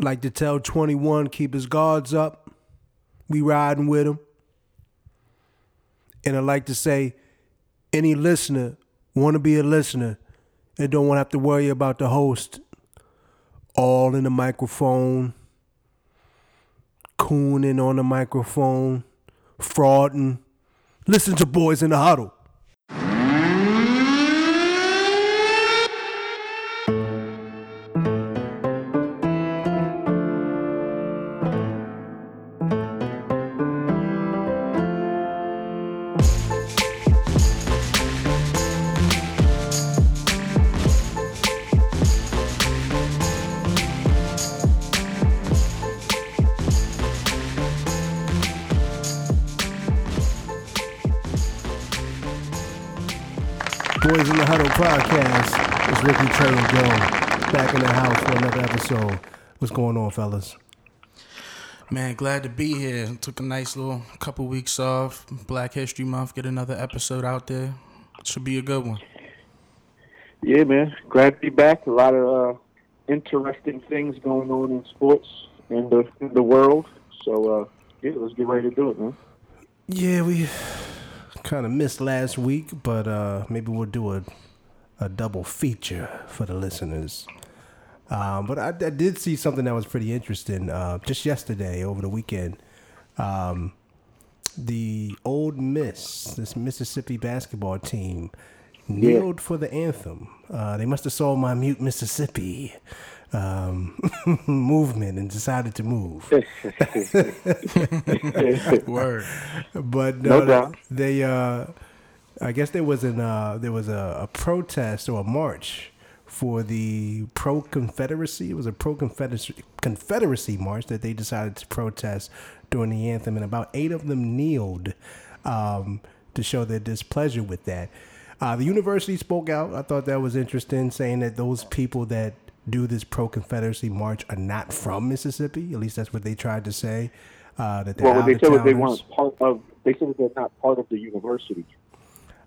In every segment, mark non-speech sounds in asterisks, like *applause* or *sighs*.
Like to tell 21, keep his guards up. We riding with him. And I like to say, any listener want to be a listener and don't want to have to worry about the host, all in the microphone, cooning on the microphone, frauding. Listen to Boys in the Huddle. Another episode. What's going on, fellas? Man, glad to be here. Took a nice little couple weeks off. Black History Month. Get another episode out there. Should be a good one. Yeah, man. Glad to be back. A lot of uh, interesting things going on in sports and the in the world. So uh, yeah, let's get ready to do it, man. Yeah, we kind of missed last week, but uh, maybe we'll do a a double feature for the listeners. Um, but I, I did see something that was pretty interesting uh, just yesterday over the weekend. Um, the Ole Miss, this Mississippi basketball team, kneeled for the anthem. Uh, they must have saw my mute Mississippi um, *laughs* movement and decided to move. *laughs* Word. but No no, doubt. they uh I guess there was an uh there was a, a protest or a march for the pro Confederacy. It was a pro Confederacy Confederacy march that they decided to protest during the anthem, and about eight of them kneeled um, to show their displeasure with that. Uh, the university spoke out. I thought that was interesting, saying that those people that do this pro Confederacy march are not from Mississippi. At least that's what they tried to say. Uh, that well, they said was they weren't part of. They said that they're not part of the university.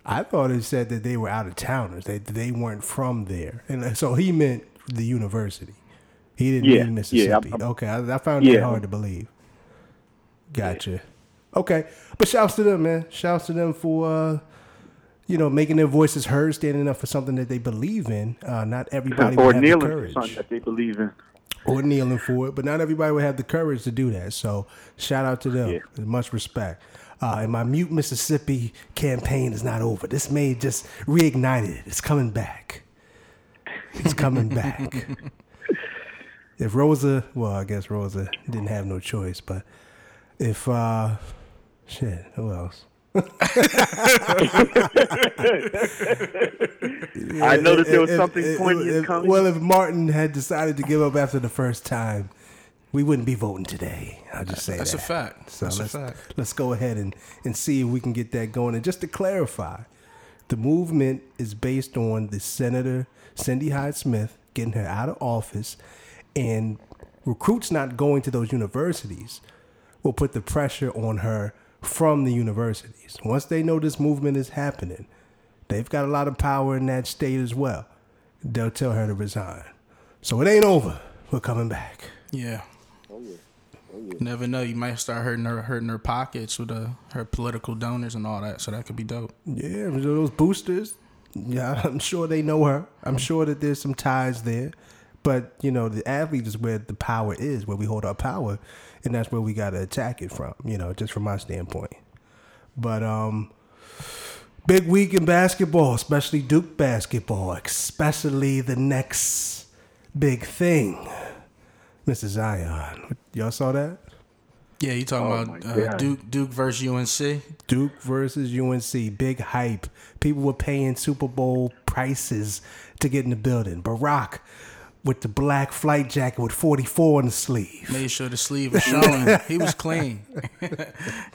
I thought it said that they were out of towners. They they weren't from there, and so he meant the university. He didn't Yeah, mean yeah, Mississippi. I'm- okay, I, I found it Yeah. hard to believe. Gotcha. Okay, but shouts to them, man. Shouts to them for uh, you know making their voices heard, standing up for something that they believe in. Uh, not everybody or would have the courage something that they believe in. or kneeling for it, but not everybody would have the courage to do that. So shout out to them. Yeah. Much respect. Uh, and my Mute Mississippi campaign is not over. This may just reignite it. It's coming back. It's coming back. *laughs* if Rosa, well, I guess Rosa didn't have no choice, but if, uh, shit, who else? I noticed there was If- something if- poignant if- coming. Well, if Martin had decided to give up after the first time, we wouldn't be voting today. I'll just say That's that. a fact. So That's let's, fact. let's go ahead and, and see if we can get that going. And just to clarify, the movement is based on the Senator Cindy Hyde Smith getting her out of office and recruits not going to those universities will put the pressure on her from the universities. Once they know this movement is happening, they've got a lot of power in that state as well. They'll tell her to resign. So it ain't over. We're coming back. Yeah. Never know. You might start hurting her, hurting her pockets with uh, her political donors and all that. So that could be dope. Yeah, those boosters. Yeah, *laughs* I'm sure they know her. I'm sure that there's some ties there. But, you know, the athlete is where the power is, where we hold our power. And that's where we got to attack it from, you know, just from my standpoint. But, um, big week in basketball, especially Duke basketball, especially the next big thing. Mr. Zion. Y'all saw that? Yeah, you talking Oh about uh, Duke Duke versus UNC? Duke versus UNC, big hype. People were paying Super Bowl prices to get in the building. Barack with the black flight jacket with 44 on the sleeve. Made sure the sleeve was *laughs* showing. he was clean. *laughs*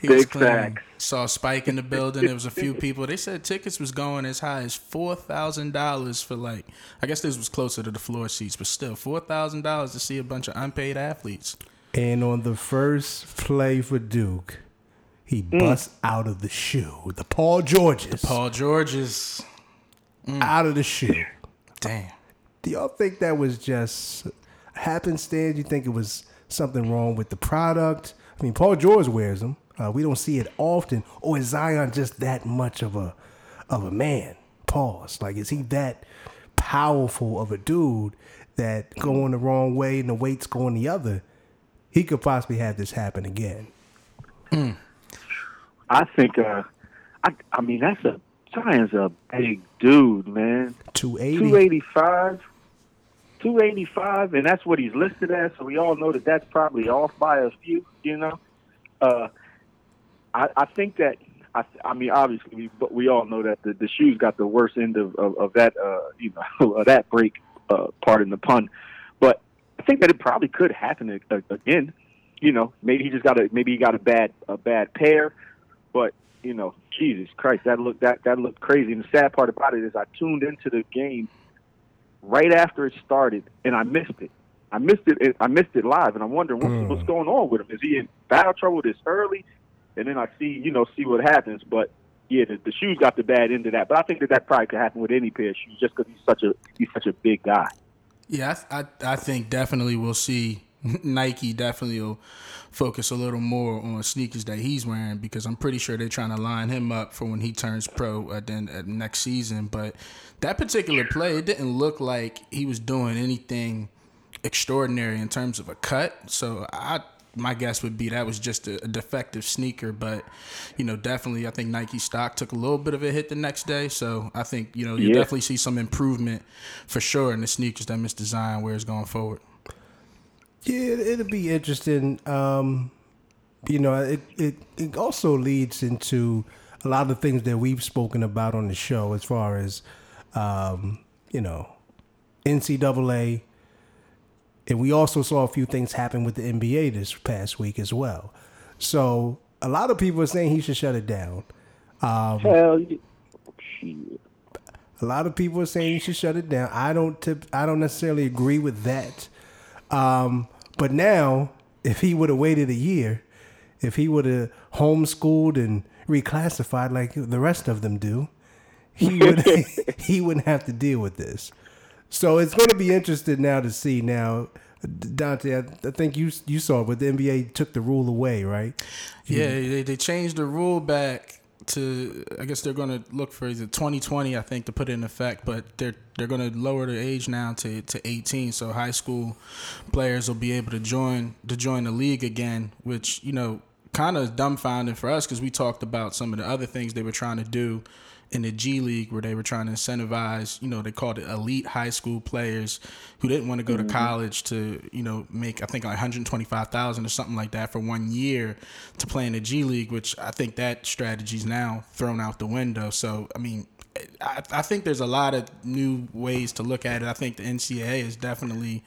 he was Big clean. facts. Saw Spike in the building. There was a few people. They said tickets was going as high as four thousand dollars for like. I guess this was closer to the floor seats, but still four thousand dollars to see a bunch of unpaid athletes. And on the first play for Duke, he busts out of the shoe. The Paul Georges The Paul George's. out of the shoe. Damn. Do y'all think that was just happenstance? You think it was something wrong with the product? I mean, Paul George wears them. Uh, we don't see it often. Or is Zion just that much of a of a man? Pause. Like, is he that powerful of a dude that going the wrong way and the weight's going the other? He could possibly have this happen again. I think. Uh, I I mean that's a Zion's a big dude, man. 280. 285. 285, and that's what he's listed as. So we all know that that's probably off by a few. You know, uh, I, I think that I, I mean obviously we but we all know that the, the shoes got the worst end of, of, of that uh, you know *laughs* of that break. Uh, pardon the pun, I think that it probably could happen again. You know, maybe he just got a maybe he got a bad a bad pair, but you know, Jesus Christ, that looked that that looked crazy. And the sad part about it is I tuned into the game right after it started, and I missed it. I missed it. I missed it live, and I'm wondering what's, what's going on with him. Is he in foul trouble this early? And then I see, you know, see what happens. But yeah, the, the shoes got the bad end of that. But I think that that probably could happen with any pair of shoes, just because he's such a he's such a big guy. Yeah, I, I, I think definitely we'll see *laughs* Nike definitely will focus a little more on sneakers that he's wearing because I'm pretty sure they're trying to line him up for when he turns pro at the at next season. But that particular play, it didn't look like he was doing anything extraordinary in terms of a cut. So I my guess would be that was just a, a defective sneaker, but you know, definitely I think Nike stock took a little bit of a hit the next day. So I think you know you Yeah. definitely see some improvement for sure in the sneakers that Mr. Zion wears going forward. Yeah, it- it'll be interesting. Um, you know, it, it it also leads into a lot of things that we've spoken about on the show, as far as um, you know, NCAA, and we also saw a few things happen with the NBA this past week as well. So a lot of people are saying he should shut it down. Hell, yeah. A lot of people are saying you should shut it down. I don't. Tip, I don't necessarily agree with that. Um, but now, if he would have waited a year, if he would have homeschooled and reclassified like the rest of them do, he would *laughs* he wouldn't have to deal with this. So it's going to be interesting now to see now. Dante, I, I think you you saw, it, but the NBA took the rule away, right? Yeah, they, they changed the rule back to I guess they're going to look for is it 2020 I think to put it in effect, but they're they're going to lower the age now to, to 18, so high school players will be able to join to join the league again, which you know kind of dumbfounding for us because we talked about some of the other things they were trying to do in the G League where they were trying to incentivize, you know, they called it elite high school players who didn't want to go to college to, you know, make I think like 125,000 or something like that for one year to play in the G League, which I think that strategy's now thrown out the window. So, I mean, I, I think there's a lot of new ways to look at it. I think the NCAA is definitely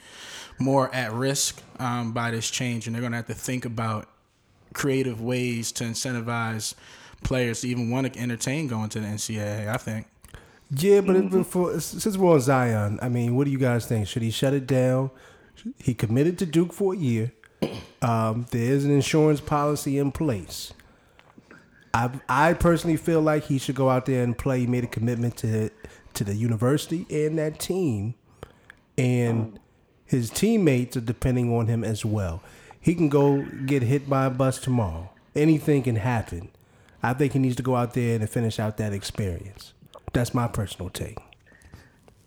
more at risk um, by this change, and they're going to have to think about creative ways to incentivize players to even want to entertain going to the NCAA. I think. Yeah, but but for, since we're on Zion, I mean, what do you guys think? Should he shut it down? He committed to Duke for a year. *clears throat* Um, there is an insurance policy in place. I I personally feel like he should go out there and play. He made a commitment to to the university and that team, and his teammates are depending on him as well. He can go get hit by a bus tomorrow. Anything can happen. I think he needs to go out there and finish out that experience. That's my personal take.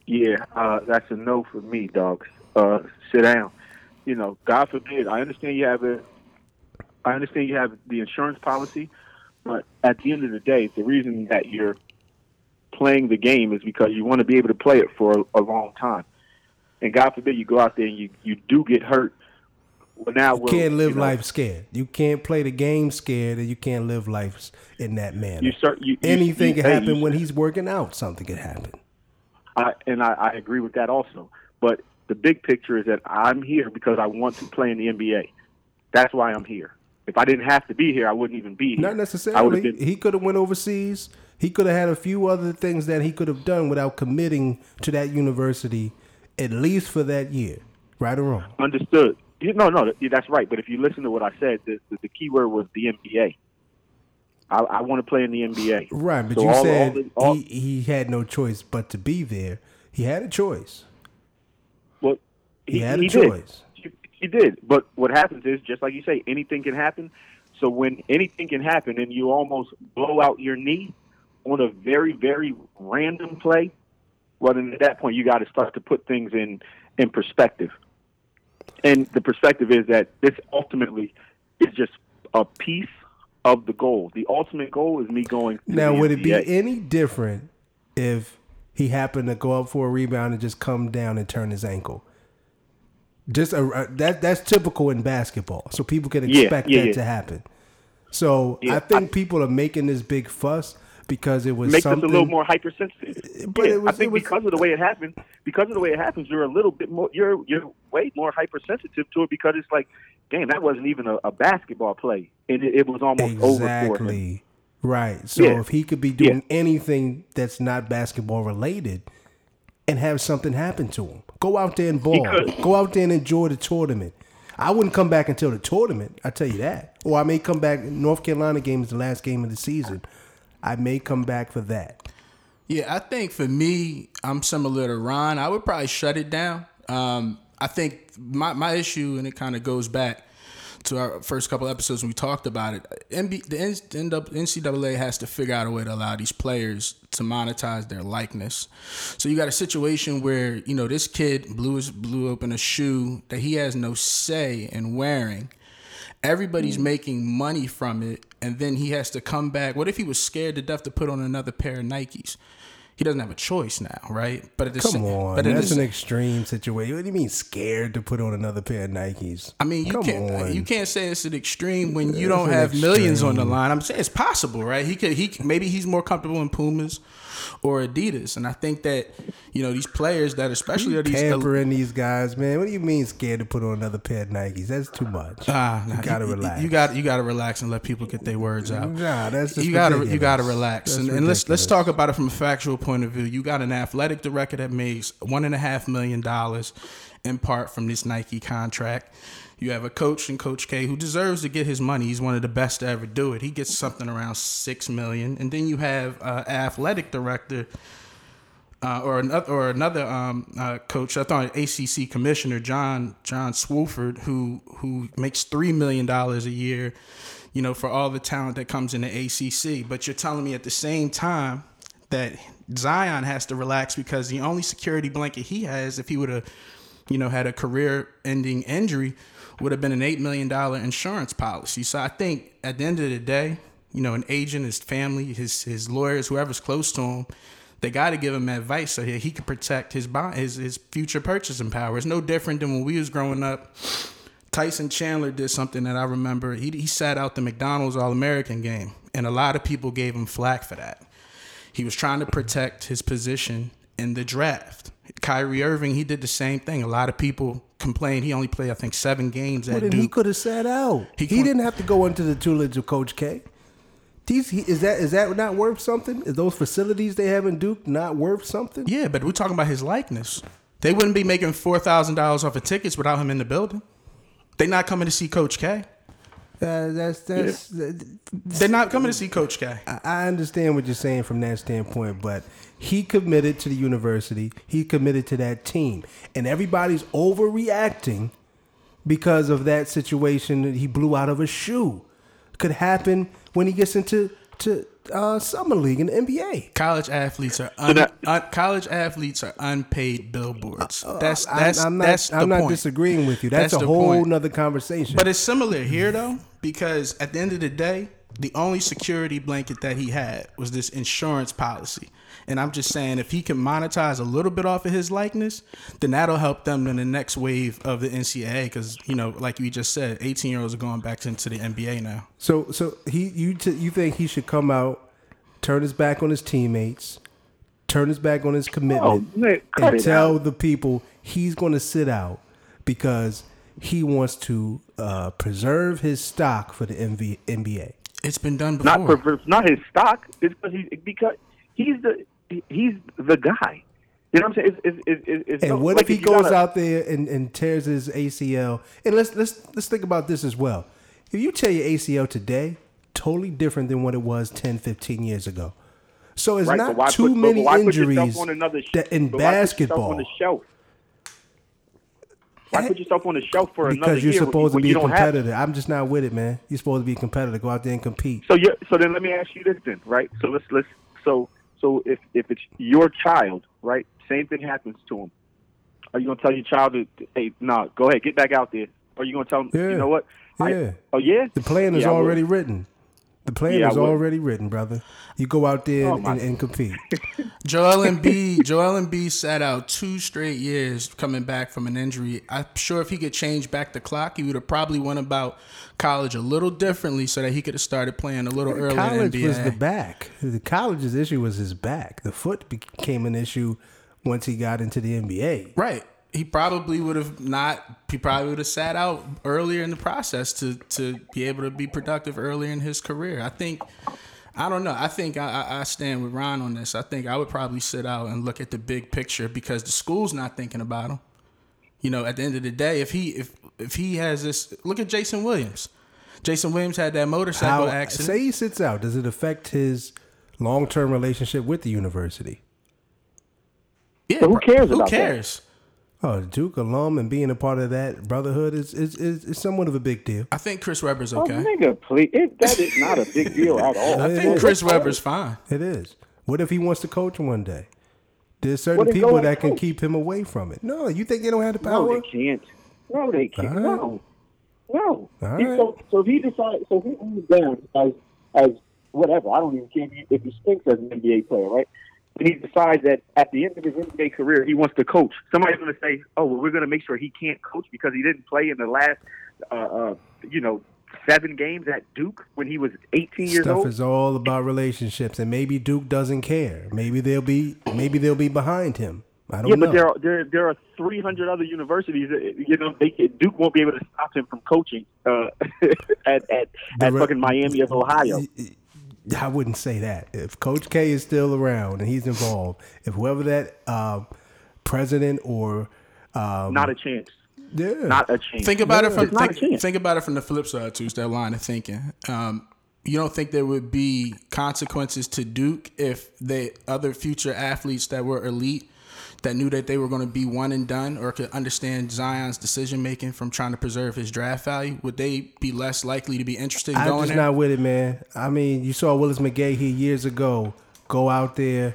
Yeah, uh, that's a no for me, dogs. Uh, sit down. You know, God forbid. I understand you have a. I understand you have the insurance policy, but at the end of the day, the reason that you're playing the game is because you want to be able to play it for a, a long time. And God forbid you go out there and you, you do get hurt. Well, now You can't live you know, life scared. You can't play the game scared, and you can't live life in that manner. You start. You, Anything you, can happen when he's working out. Something can happen. I, and I, I agree with that also. But the big picture is that I'm here because I want to play in the NBA. That's why I'm here. If I didn't have to be here, I wouldn't even be here. Not necessarily. been. He could have went overseas. He could have had a few other things that he could have done without committing to that university, at least for that year. Right or wrong? Understood. You, no, no, that's right. But if you listen to what I said, the, the, the key word was the NBA. I, I want to play in the NBA. Right, but So you all- all said the- all- he, he had no choice but to be there. He had a choice. Well, He, had a he choice. Did. He did. But what happens is, just like you say, anything can happen. So when anything can happen and you almost blow out your knee on a very, very random play, well, then at that point you got to start to put things in in perspective. And the perspective is that this ultimately is just a piece of the goal. The ultimate goal is me going. Now, would it be any different if he happened to go up for a rebound and just come down and turn his ankle? Just a, that that's typical in basketball, so people can expect yeah, that yeah. to happen. So Yeah, I think people are making this big fuss because it was makes something. us a little more hypersensitive. But Yeah, it was- I think was- because of the way it happened, because of the way it happens, you're a little bit more. You're you're way more hypersensitive to it because it's like, damn, that wasn't even a, a basketball play, and it, it was almost over for him. Exactly. Right. So Yeah. if he could be doing anything that's not basketball related and have something happen to him, go out there and ball. Go out there and enjoy the tournament. I wouldn't come back until the tournament. I tell you that. Or I may come back. North Carolina game is the last game of the season. I may come back for that. Yeah, I think for me, I'm similar to Ron. I would probably shut it down. Um, I think my, my issue, and it kind of goes back to our first couple episodes when we talked about it. The NCAA has to figure out a way to allow these players to monetize their likeness. So you got a situation where you know this kid blew his blew open a shoe that he has no say in wearing. Everybody's hmm. making money from it, and then he has to come back. What if he was scared to death to put on another pair of Nikes? He doesn't have a choice now, right? But at the Come same, on, but at that's an extreme situation. What do you mean scared to put on another pair of Nikes? I mean, you Come can't uh, on. you can't say it's an extreme when you It's don't have millions on the line. I'm saying it's possible, right? He could he maybe he's more comfortable in Pumas or Adidas, and I think that you know these players that especially are these Pampering these guys, man. What do you mean scared to put on another pair of Nikes? That's too much. Ah, nah, you gotta you, relax. You got you got to relax and let people get their words out. Nah, that's just you got to you got to relax That's and, and let's let's talk about it from a factual point of view. You got an athletic director that makes one and a half million dollars in part from this Nike contract. You have a coach and Coach K who deserves to get his money. He's one of the best to ever do it. He gets something around six million, and then you have uh, athletic director uh, or another or another um, uh, coach. I thought ACC commissioner John John Swofford, who who makes three million dollars a year, you know, for all the talent that comes in the ACC. But you're telling me at the same time that Zion has to relax because the only security blanket he has, if he would have, you know, had a career-ending injury, would have been an eight million dollar insurance policy. So I think at the end of the day, you know, an agent, his family, his his lawyers, whoever's close to him, they got to give him advice so he, he can protect his his his future purchasing power. It's no different than when we was growing up. Tyson Chandler did something that I remember. He he sat out the McDonald's All American game, and a lot of people gave him flack for that. He was trying to protect his position in the draft. Kyrie Irving, he did the same thing. A lot of people complained he only played, I think, seven games Well, at then Duke. he could have sat out. He He, didn't have to go into the tutelage of Coach K. These he, is that is that not worth something? Is those facilities they have in Duke not worth something? Yeah, but we're talking about his likeness. They wouldn't be making four thousand dollars off of tickets without him in the building. They're not coming to see Coach K. Uh, that's that's. They're not coming to see Coach K. I- I understand what you're saying from that standpoint, but he committed to the university. He committed to that team, and everybody's overreacting because of that situation that he blew out of a shoe. Could happen when he gets into to uh, summer league in the NBA. College athletes are un, that- un- college athletes are unpaid billboards. That's that's I'm not, that's the I'm not point. disagreeing with you. That's, That's a whole point. nother conversation. But it's similar here though, because at the end of the day, the only security blanket that he had was this insurance policy. And I'm just saying, if he can monetize a little bit off of his likeness, then that'll help them in the next wave of the NCAA. Because you know, like you just said, 18 year olds are going back into the NBA now. So so he you t- you think he should come out, turn his back on his teammates, turn his back on his commitment, Oh, man, and tell out. the people he's going to sit out because he wants to uh, preserve his stock for the MV- NBA. It's been done not before. for, for not his stock. It's because he's because he's the he's the guy. You know what I'm saying? It's, it's, it's, And no- what like if he goes gotta- out there and, and tears his ACL? And let's let's let's think about this as well. If you tear your ACL today, totally different than what it was 10, 15 years ago. So it's Right, not too put- many injuries on another sh- that in but why put yourself basketball. on the shelf. Why put yourself on the shelf for another because you're year supposed to be a competitor. I'm just not with it, man. You're supposed to be a competitor. Go out there and compete. So you so then let me ask you this then, right? So let's let's so so if if it's your child, right? Same thing happens to him. Are you gonna tell your child to hey, nah, go ahead, get back out there? Or are you gonna tell him, Yeah. you know what? I- Yeah. oh yeah. The plan is Yeah, already written. The plan Yeah, I is already written, brother. You go out there Oh, and, my- and, and compete. *laughs* Joel Embiid, Joel Embiid sat out two straight years coming back from an injury. I'm sure if he could change back the clock, he would have probably went about college a little differently so that he could have started playing a little earlier in College NBA. was the back. The college's issue was his back. The foot became an issue once he got into the NBA. Right. He probably would have not. He probably would have sat out earlier in the process to to be able to be productive earlier in his career. I think. I don't know. I think I, I I stand with Ron on this. I think I would probably sit out and look at the big picture because the school's not thinking about him. You know, at the end of the day, if he if if he has this, look at Jason Williams. Jason Williams had that motorcycle How, accident. say he sits out. Does it affect his long term relationship with the university? yeah, So who cares Who about that? cares? Oh, Duke alum and being a part of that brotherhood is is, is, is somewhat of a big deal. I think Chris Webber's okay. Oh, okay. nigga, please. It, that is not a big deal at all. *laughs* I think. Chris Webber's fine. It is. What if he wants to coach one day? There's certain people that can coach? keep him away from it. No, you think they don't have the No, power? they can't. No, they can't. All right. No, no. All right. So, so if he decides, so he moves down as as whatever. I don't even care if he, if he stinks as an NBA player, right? And he decides that at the end of his NBA career, he wants to coach. Somebody's going to say, "Oh, well, we're going to make sure he can't coach because he didn't play in the last, uh, uh, you know, seven games at Duke when he was 18 years Stuff old." Stuff is all about relationships, and maybe Duke doesn't care. Maybe they'll be maybe they'll be behind him. I don't Yeah, know. but there are there there are 300 other universities. that, You know, they, Duke won't be able to stop him from coaching uh, *laughs* at at, at re- fucking Miami of Ohio. I wouldn't say that. If Coach K is still around and he's involved, if whoever that um, president or um, Not a chance. yeah, Not a chance. Think about it from think, think about it from the flip side too. Is that line of thinking? Um, you don't think there would be consequences to Duke if the other future athletes that were elite that knew that they were going to be one and done or could understand Zion's decision making from trying to preserve his draft value? Would they be less likely to be interested in I'm going just there? not with it, man. I mean, you saw Willis McGahee years ago go out there,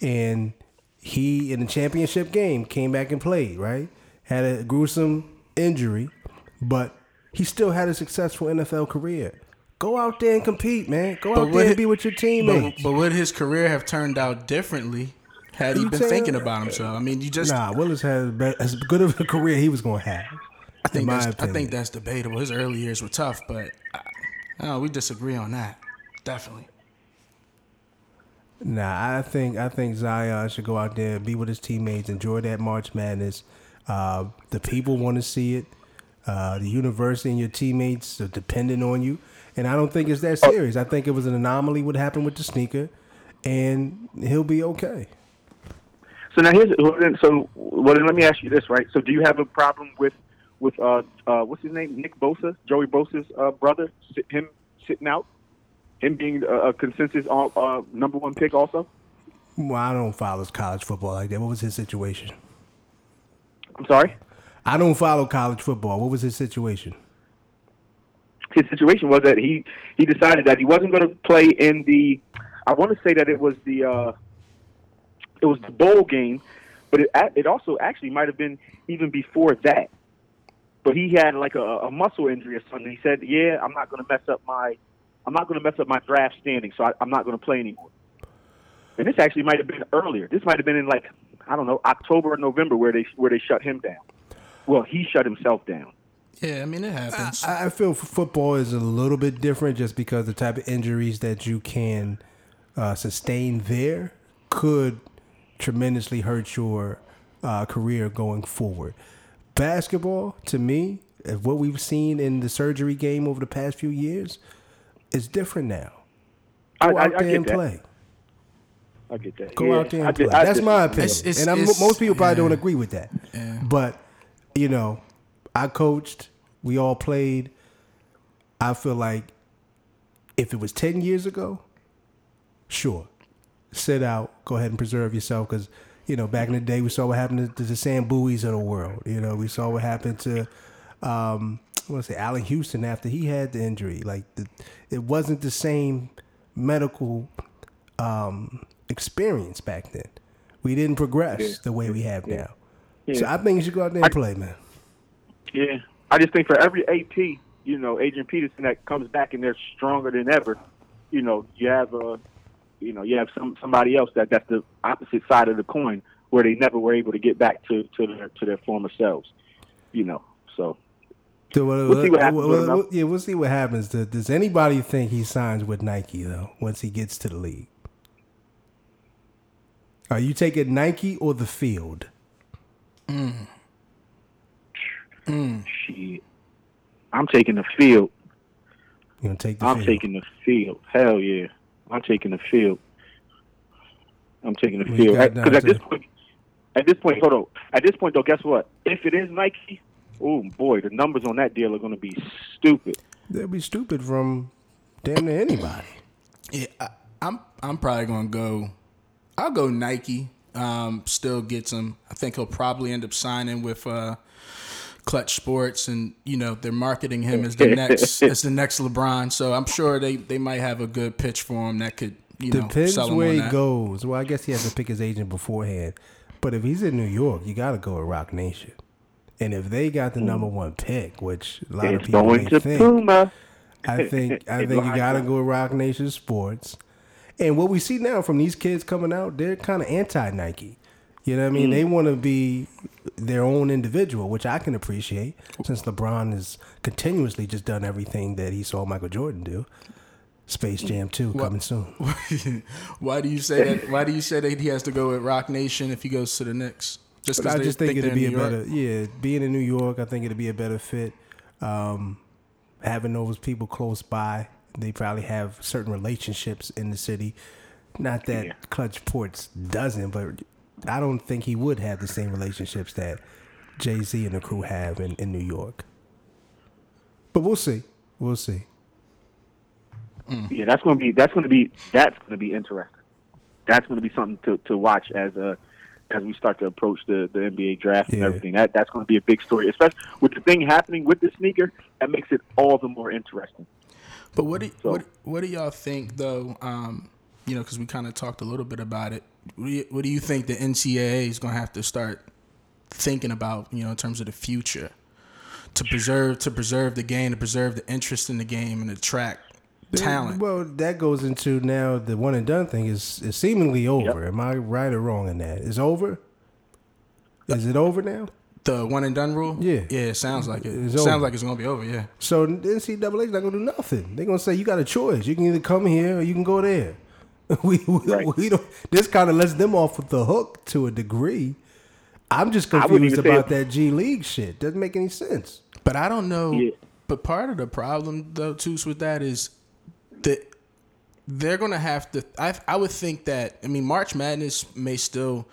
and he in the championship game came back and played. Right, had a gruesome injury, but he still had a successful NFL career. Go out there and compete, man. Go out there and be with your but, teammates. but would his career have turned out differently had he been thinking about himself? I mean, you just nah, Willis had as good of a career he was going to have. I think that's, I think that's debatable. His early years were tough, but I, I we disagree on that. Definitely. Nah, I think I think Zion should go out there, be with his teammates, enjoy that March Madness. Uh, the people want to see it. Uh, the university and your teammates are dependent on you, and I don't think it's that serious. I think it was an anomaly what happened with the sneaker, and he'll be okay. So now here's so well let me ask you this right. So do you have a problem with with uh uh what's his name Nick Bosa Joey Bosa's uh, brother him sitting out him being a, a consensus uh, uh, number one pick also? Well, I don't follow college football like that. What was his situation? I'm sorry. I don't follow college football. What was his situation? His situation was that he he decided that he wasn't going to play in the. I want to say that it was the uh, it was the bowl game, but it it also actually might have been even before that. But he had like a, a muscle injury or something. He said, "Yeah, I'm not going to mess up my I'm not going to mess up my draft standing, so I, I'm not going to play anymore." And this actually might have been earlier. This might have been in like I don't know October or November where they where they shut him down. Well, he shut himself down. Yeah, I mean it happens. I I feel football is a little bit different just because the type of injuries that you can uh, sustain there could tremendously hurt your uh, career going forward. Basketball, to me, what we've seen in the surgery game over the past few years, is different now. I, Go I, out I there get and that. play. I get that. Go Yeah, out there and did- play. I That's just- my opinion, It's- it's- and I'm, most people probably yeah. don't agree with that. Yeah. But you know, I coached. We all played. I feel like if it was ten years ago, sure, sit out, go ahead and preserve yourself because You know, back in the day, we saw what happened to the Sam Bowies of the world. You know, we saw what happened to, um, I want to say, Allan Houston after he had the injury. Like, the, it wasn't the same medical um, experience back then. We didn't progress Yeah. the way we have now. Yeah. So I think you should go out there and play, man. Yeah, I just think for every AP, you know, Adrian Peterson that comes back and they're stronger than ever, you know, you have a, you know, you have some somebody else that that's the opposite side of the coin where they never were able to get back to to their to their former selves, you know. So So, We'll see what happens well, with him, well, though. yeah, we'll see what happens. Does, does anybody think he signs with Nike though once he gets to the league? Are you taking Nike or the field? Mm. Mm. shit, I'm taking the field. You gonna take the field. I'm field? taking the field. Hell yeah, I'm taking the field. I'm taking the Well, you field because at this point, at this point, hold on. At this point, though, guess what? If it is Nike, oh boy, the numbers on that deal are going to be stupid. They'll be stupid from damn near anybody. Yeah, I, I'm I'm probably gonna go. I'll go Nike. Um, still gets him. I think he'll probably end up signing with uh, Clutch Sports, and you know they're marketing him as the *laughs* next as the next LeBron. So I'm sure they they might have a good pitch for him that could you know Depends sell him where on he that. goes. Well, I guess he has to pick his agent beforehand. But if he's in New York, you got to go with Roc Nation. And if they got the hmm. number one pick, which a lot of people going may to think, Puma. I think *laughs* I think you got to go with Roc Nation Sports. And what we see now from these kids coming out, they're kind of anti Nike. You know what I mean? They want to be their own individual, which I can appreciate since LeBron has continuously just done everything that he saw Michael Jordan do. Space Jam 2 coming soon. *laughs* why do you say that? Why do you say that he has to go with Roc Nation if he goes to the Knicks? Just I just think, they're it'd be a York? better, yeah. Being in New York, I think it'd be a better fit. Um, having those people close by, they probably have certain relationships in the city. Not that Yeah. Clutch Sports doesn't, but I don't think he would have the same relationships that Jay Z and the crew have in, in New York. But we'll see. We'll see. Yeah, that's going to be that's going to be that's going to be interesting. That's going to be something to, to watch as uh as we start to approach the, the NBA draft and everything. That that's going to be a big story, especially with the thing happening with the sneaker. That makes it all the more interesting. But what do So- what what do y'all think though? Um, you know, because we kind of talked a little bit about it. What do, you, what do you think the NCAA is going to have to start thinking about? You know, in terms of the future, to preserve to preserve the game, to preserve the interest in the game, and attract talent. Well, that goes into now the one and done thing is, is seemingly over. Am I right or wrong in that? Is over? Is it over now? The one and done rule. Yeah. yeah. It sounds like it. It's It sounds over. like it's going to be over. Yeah. So the NCAA is not gonna do nothing. They're gonna say you got a choice. You can either come here or you can go there. *laughs* we we, Right. we don't. This kind of lets them off with the hook to a degree. I'm just confused about that G League shit. Doesn't make any sense. But I don't know. Yeah. But part of the problem, though, too, with that is that they're gonna have to. I I would think that. I mean, March Madness may still,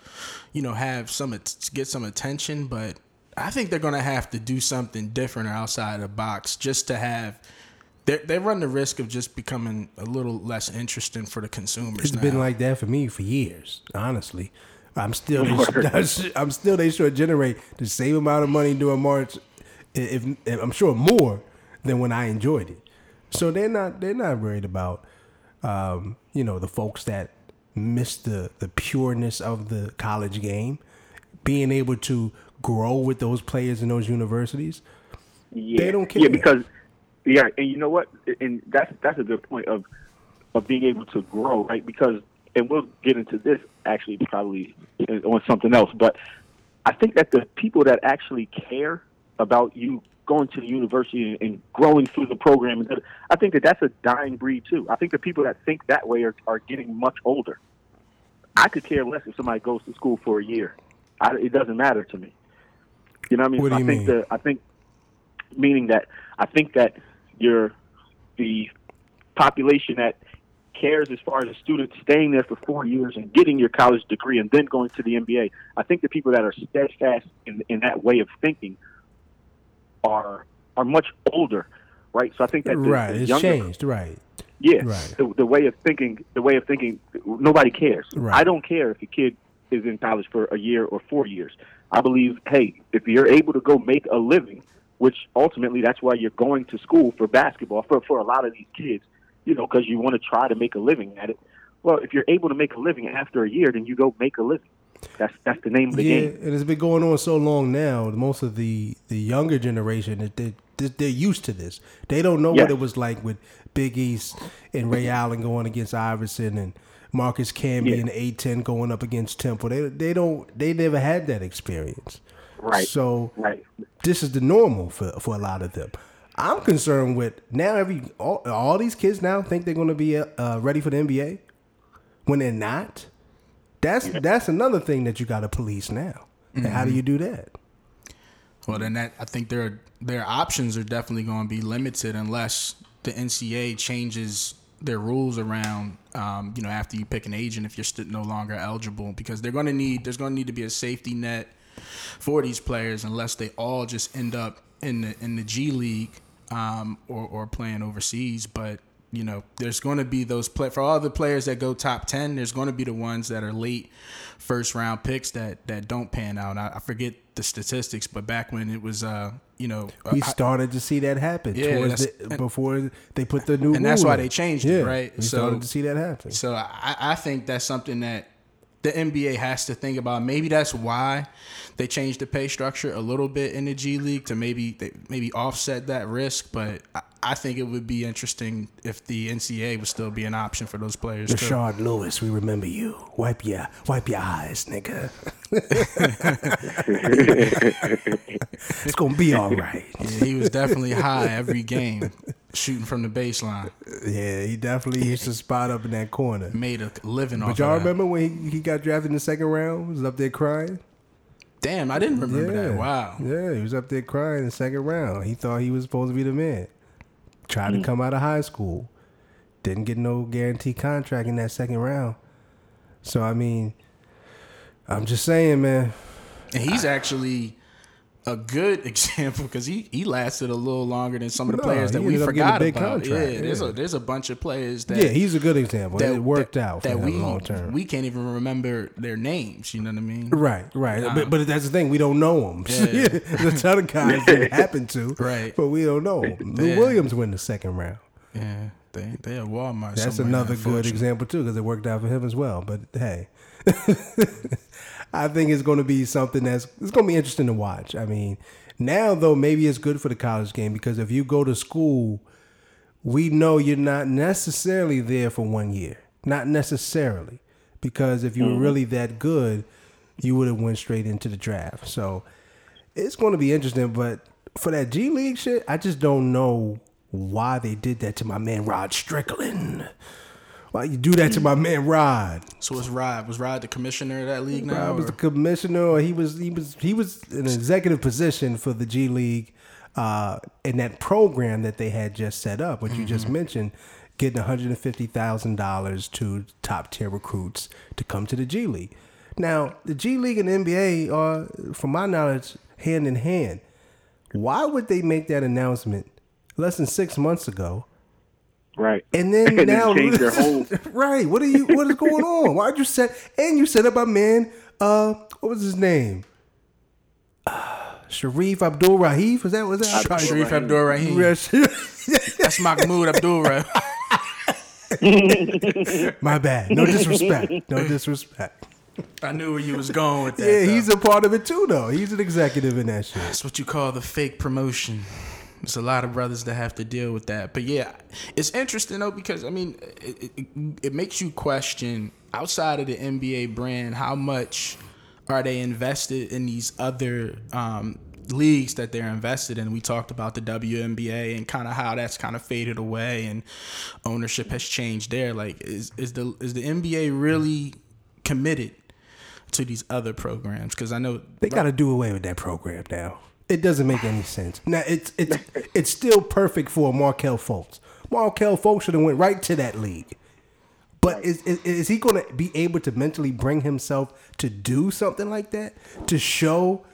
you know, have some get some attention, but I think they're gonna have to do something different or outside of the box just to have. They they run the risk of just becoming a little less interesting for the consumers. It's now. been like that for me for years. Honestly, I'm still *laughs* *laughs* I'm still they should generate the same amount of money during March, if, if I'm sure more than when I enjoyed it. So they're not they're not worried about um, you know the folks that miss the the pureness of the college game, being able to grow with those players in those universities. Yeah. They don't care. Yeah, because yeah, and you know what? And that's that's a good point of of being able to grow, right? Because and we'll get into this actually probably on something else, but I think that the people that actually care about you going to the university and, growing through the program, I think that that's a dying breed too. I think the people that think that way are, are getting much older. I could care less if somebody goes to school for a year. I, it doesn't matter to me. You know what I mean? What do you I think mean? the I think meaning that I think that you're the population that cares as far as a student staying there for four years and getting your college degree and then going to the NBA. I think the people that are steadfast in, in that way of thinking are are much older, right? So I think that the, right, the it's younger, changed. Right. yeah, Right. the, the way of thinking, the way of thinking, nobody cares. Right. I don't care if a kid is in college for a year or four years. I believe, hey, if you're able to go make a living, which ultimately that's why you're going to school for basketball for for a lot of these kids, you know, because you want to try to make a living at it. Well, if you're able to make a living after a year, then you go make a living. That's that's the name of the yeah, game. and it's been going on so long now. Most of the the younger generation that they they're used to this. They don't know Yeah. what it was like with Big East and Ray Allen going against Iverson and Marcus Camby Yeah. and A10 going up against Temple. They they don't they never had that experience. Right. So Right. this is the normal for for a lot of them. I'm concerned with now every all, all these kids now think they're going to be uh, ready for the NBA when they're not. That's that's another thing that you got to police now. And how do you do that? Well, then that I think their their options are definitely going to be limited unless the NCAA changes their rules around. Um, you know, after you pick an agent, if you're still no longer eligible, because they're going to need there's going to need to be a safety net for these players unless they all just end up in the in the G League um, or or playing overseas. But you know, there's going to be those play for all the players that go top ten. There's going to be the ones that are late first round picks that that don't pan out. I, I forget the statistics, but back when it was, uh, you know, We I- started to see that happen Yeah, the, before they put the new And that's why in. they changed it, right? We So- started to see that happen. So I, I think that's something that the NBA has to think about. Maybe that's why they changed the pay structure a little bit in the G League to maybe they, maybe offset that risk. But I, I think it would be interesting if the NCAA would still be an option for those players. too. Rashard Lewis, we remember you. Wipe your wipe your eyes, nigga. *laughs* it's gonna be all right. Yeah, he was definitely high every game, shooting from the baseline. Yeah, he definitely used to spot up in that corner. Made a living off. But y'all of that. remember when he, he got drafted in the second round? Was up there crying. Damn, I didn't remember yeah. that. Wow. Yeah, he was up there crying in the second round. He thought he was supposed to be the man. Tried Hmm. to come out of high school. Didn't get no guarantee contract in that second round. So I mean, I'm just saying, man. And he's actually a good *laughs* example because he, he lasted a little longer than some of the No, players that we ended up a forgot big about. contract, Yeah, there's a there's a bunch of players that yeah, he's a good example. that it worked that, out for that we long term. we can't even remember their names. You know what I mean? Right, right. Nah. But, uh-huh. but that's the thing. We don't know them. Yeah. *laughs* There's other guys that *laughs* happen to. Right. But we don't know. Lou Yeah. Williams win the second round. Yeah, they they at Walmart. That's another good example too, because it worked out for him as well. But hey, I think it's going to be something that's it's going to be interesting to watch. I mean, now though, maybe it's good for the college game because if you go to school, we know you're not necessarily there for one year, not necessarily, because if you were mm-hmm. really that good, you would have went straight into the draft. So it's going to be interesting. But for that G League shit, I just don't know why they did that to my man Rod Strickland. Why you do that to my man Rod? So was Rod was Rod the commissioner of that league now? Rod was the commissioner, or he was he was he was in an executive position for the G League uh, in that program that they had just set up, which you just mentioned, getting one hundred and fifty thousand dollars to top tier recruits to come to the G League. Now, the G League and the NBA are, from my knowledge, hand in hand. Why would they make that announcement less than six months ago? Right. And then *laughs* And now, change their whole- *laughs* right? What are you? What is going on? Why'd you set? And you set up a man. Uh, what was his name? Uh, Sharif Abdul Rahif. Was that? Was that? Abdul Sharif Rahim. Abdul Rahim. Yes. *laughs* That's Mahmoud Abdul Rahim. My bad. No disrespect. No disrespect. I knew where you was going with that. Yeah, though. he's a part of it too, though. He's an executive in that shit. That's what you call the fake promotion. There's a lot of brothers that have to deal with that. But yeah, it's interesting though because I mean, it, it, it makes you question outside of the NBA brand how much are they invested in these other um, leagues that they're invested in. We talked about the WNBA and kind of how that's kind of faded away and ownership has changed there. Like, is is the is the NBA really committed to these other programs? Because I know They got to do away with that program now. It doesn't make any sense. Now it's it's *laughs* it's still perfect for Markelle Fultz. Markelle Fultz should have went right to that league. But is, is is he going to be able to mentally bring himself to do something like that to show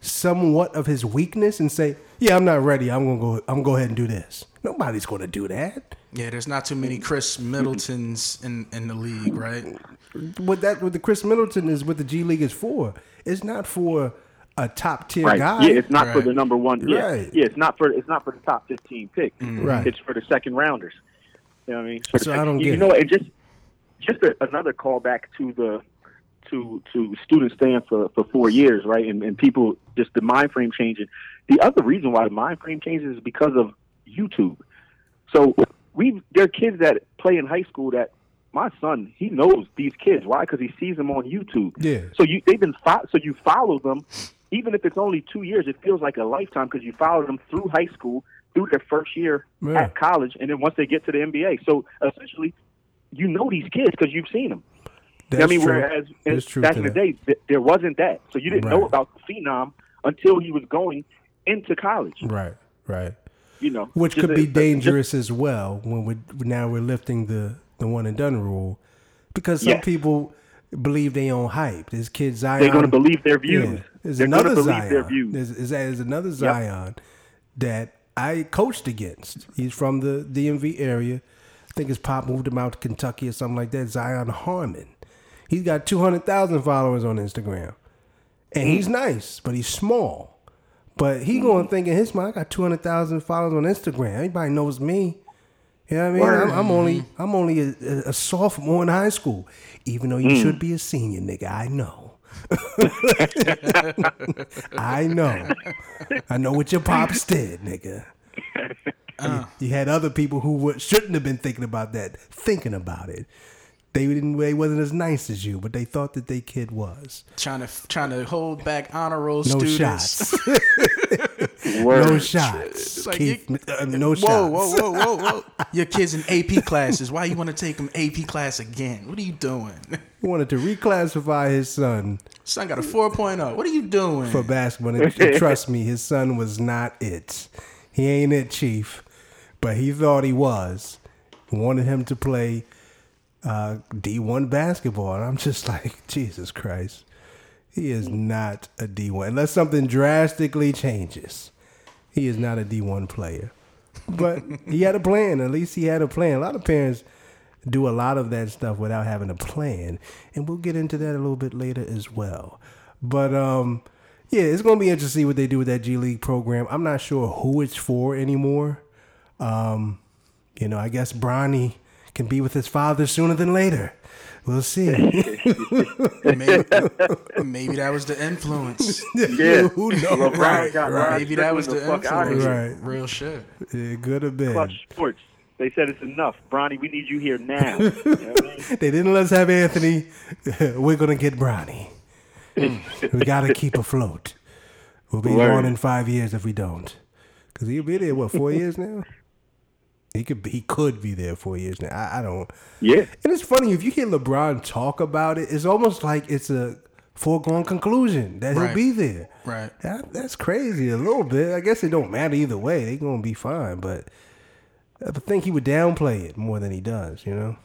somewhat of his weakness and say, "Yeah, I'm not ready. I'm gonna go. I'm gonna go ahead and do this." Nobody's gonna do that. Yeah, there's not too many Khris Middletons in, in the league, right? What that what the Khris Middleton is what the G League is for. It's not for a top tier Right. guy. Yeah, it's not for the number one. Yeah, Right. yeah, it's not for it's not for the top fifteen pick. Mm. Mm. Right. It's for the second rounders. You know what I mean? For the So I don't you, get you it. know, and just just a, another callback to the to to students staying for for four years, right? And and people just the mind frame changing. The other reason why the mind frame changes is because of YouTube. So we there are kids that play in high school that my son he knows these kids. Why? Because he sees them on YouTube. Yeah. So you they've been fo- so you follow them, even if it's only two years. It feels like a lifetime because you follow them through high school, through their first year Yeah. at college, and then once they get to the NBA. So essentially, you know these kids because you've seen them. That's I mean, true. whereas back in the day, th- there wasn't that. So you didn't know about the phenom until he was going into college. Right, right. You know, Which Just could a- be just- dangerous as well when we now we're lifting the the one and done rule, because some people believe they own hype. There's kids Zion. They're going to believe their views. Yeah. There's They're another Zion. their views. There's, is- there's another Zion that I coached against. He's from the DMV area. I think his pop moved him out to Kentucky or something like that. Zion Harmon. He's got 200,000 followers on Instagram. And he's mm. nice, but he's small. But he mm. going to think in his mind, I got 200,000 followers on Instagram. Everybody knows me. You know what I mean? I'm, I'm only I'm only a, a sophomore in high school, even though you Mm. should be a senior, nigga. I know. *laughs* I know. I know what your pops did, nigga. Uh. You, you had other people who would, shouldn't have been thinking about that, thinking about it. They didn't. They wasn't as nice as you, but they thought that they kid was. Trying to trying to hold back honor roll No students. shots. *laughs* *laughs* Word. no shots. like Keith, you- uh, no Whoa, shots. whoa, whoa, whoa, whoa! Your kids in AP classes. Why you want to take them AP class again? What are you doing? He wanted to reclassify his son Son got a 4.0. What are you doing? for basketball. And, and trust me, his son was not it. He ain't it, Chief. But he thought he was. Wanted him to play uh, D1 basketball. And I'm just *laughs* like, Jesus Christ. He is not a D1. Unless something drastically changes, he is not a D1 player. But he had a plan. At least he had a plan. A lot of parents do a lot of that stuff without having a plan. And we'll get into that a little bit later as well. But um yeah, it's gonna be interesting to see what they do with that G League program. I'm not sure who it's for anymore. Um, you know, I guess Bronny can be with his father sooner than later. We'll see. *laughs* maybe, maybe that was the influence. *laughs* Yeah. Who knows? LeBron Right, got right. Maybe that was the Strickland fuck outta influence. here. Right. Real shit. It could have been. Clutch Sports. They said it's enough. Bronny, we need you here now. *laughs* You know I mean? They didn't let us have Anthony. We're gonna get Bronny. Mm. we gotta keep afloat. We'll be Word. gone in five years if we don't. Cause he'll be there. What four years now? He could be. He could be there four years now. I, I don't. Yeah. And it's funny if you hear LeBron talk about it. It's almost like it's a foregone conclusion that he'll be there. Right. That, that's crazy a little bit. I guess it don't matter either way. They're gonna be fine, but I think he would downplay it more than he does. You know.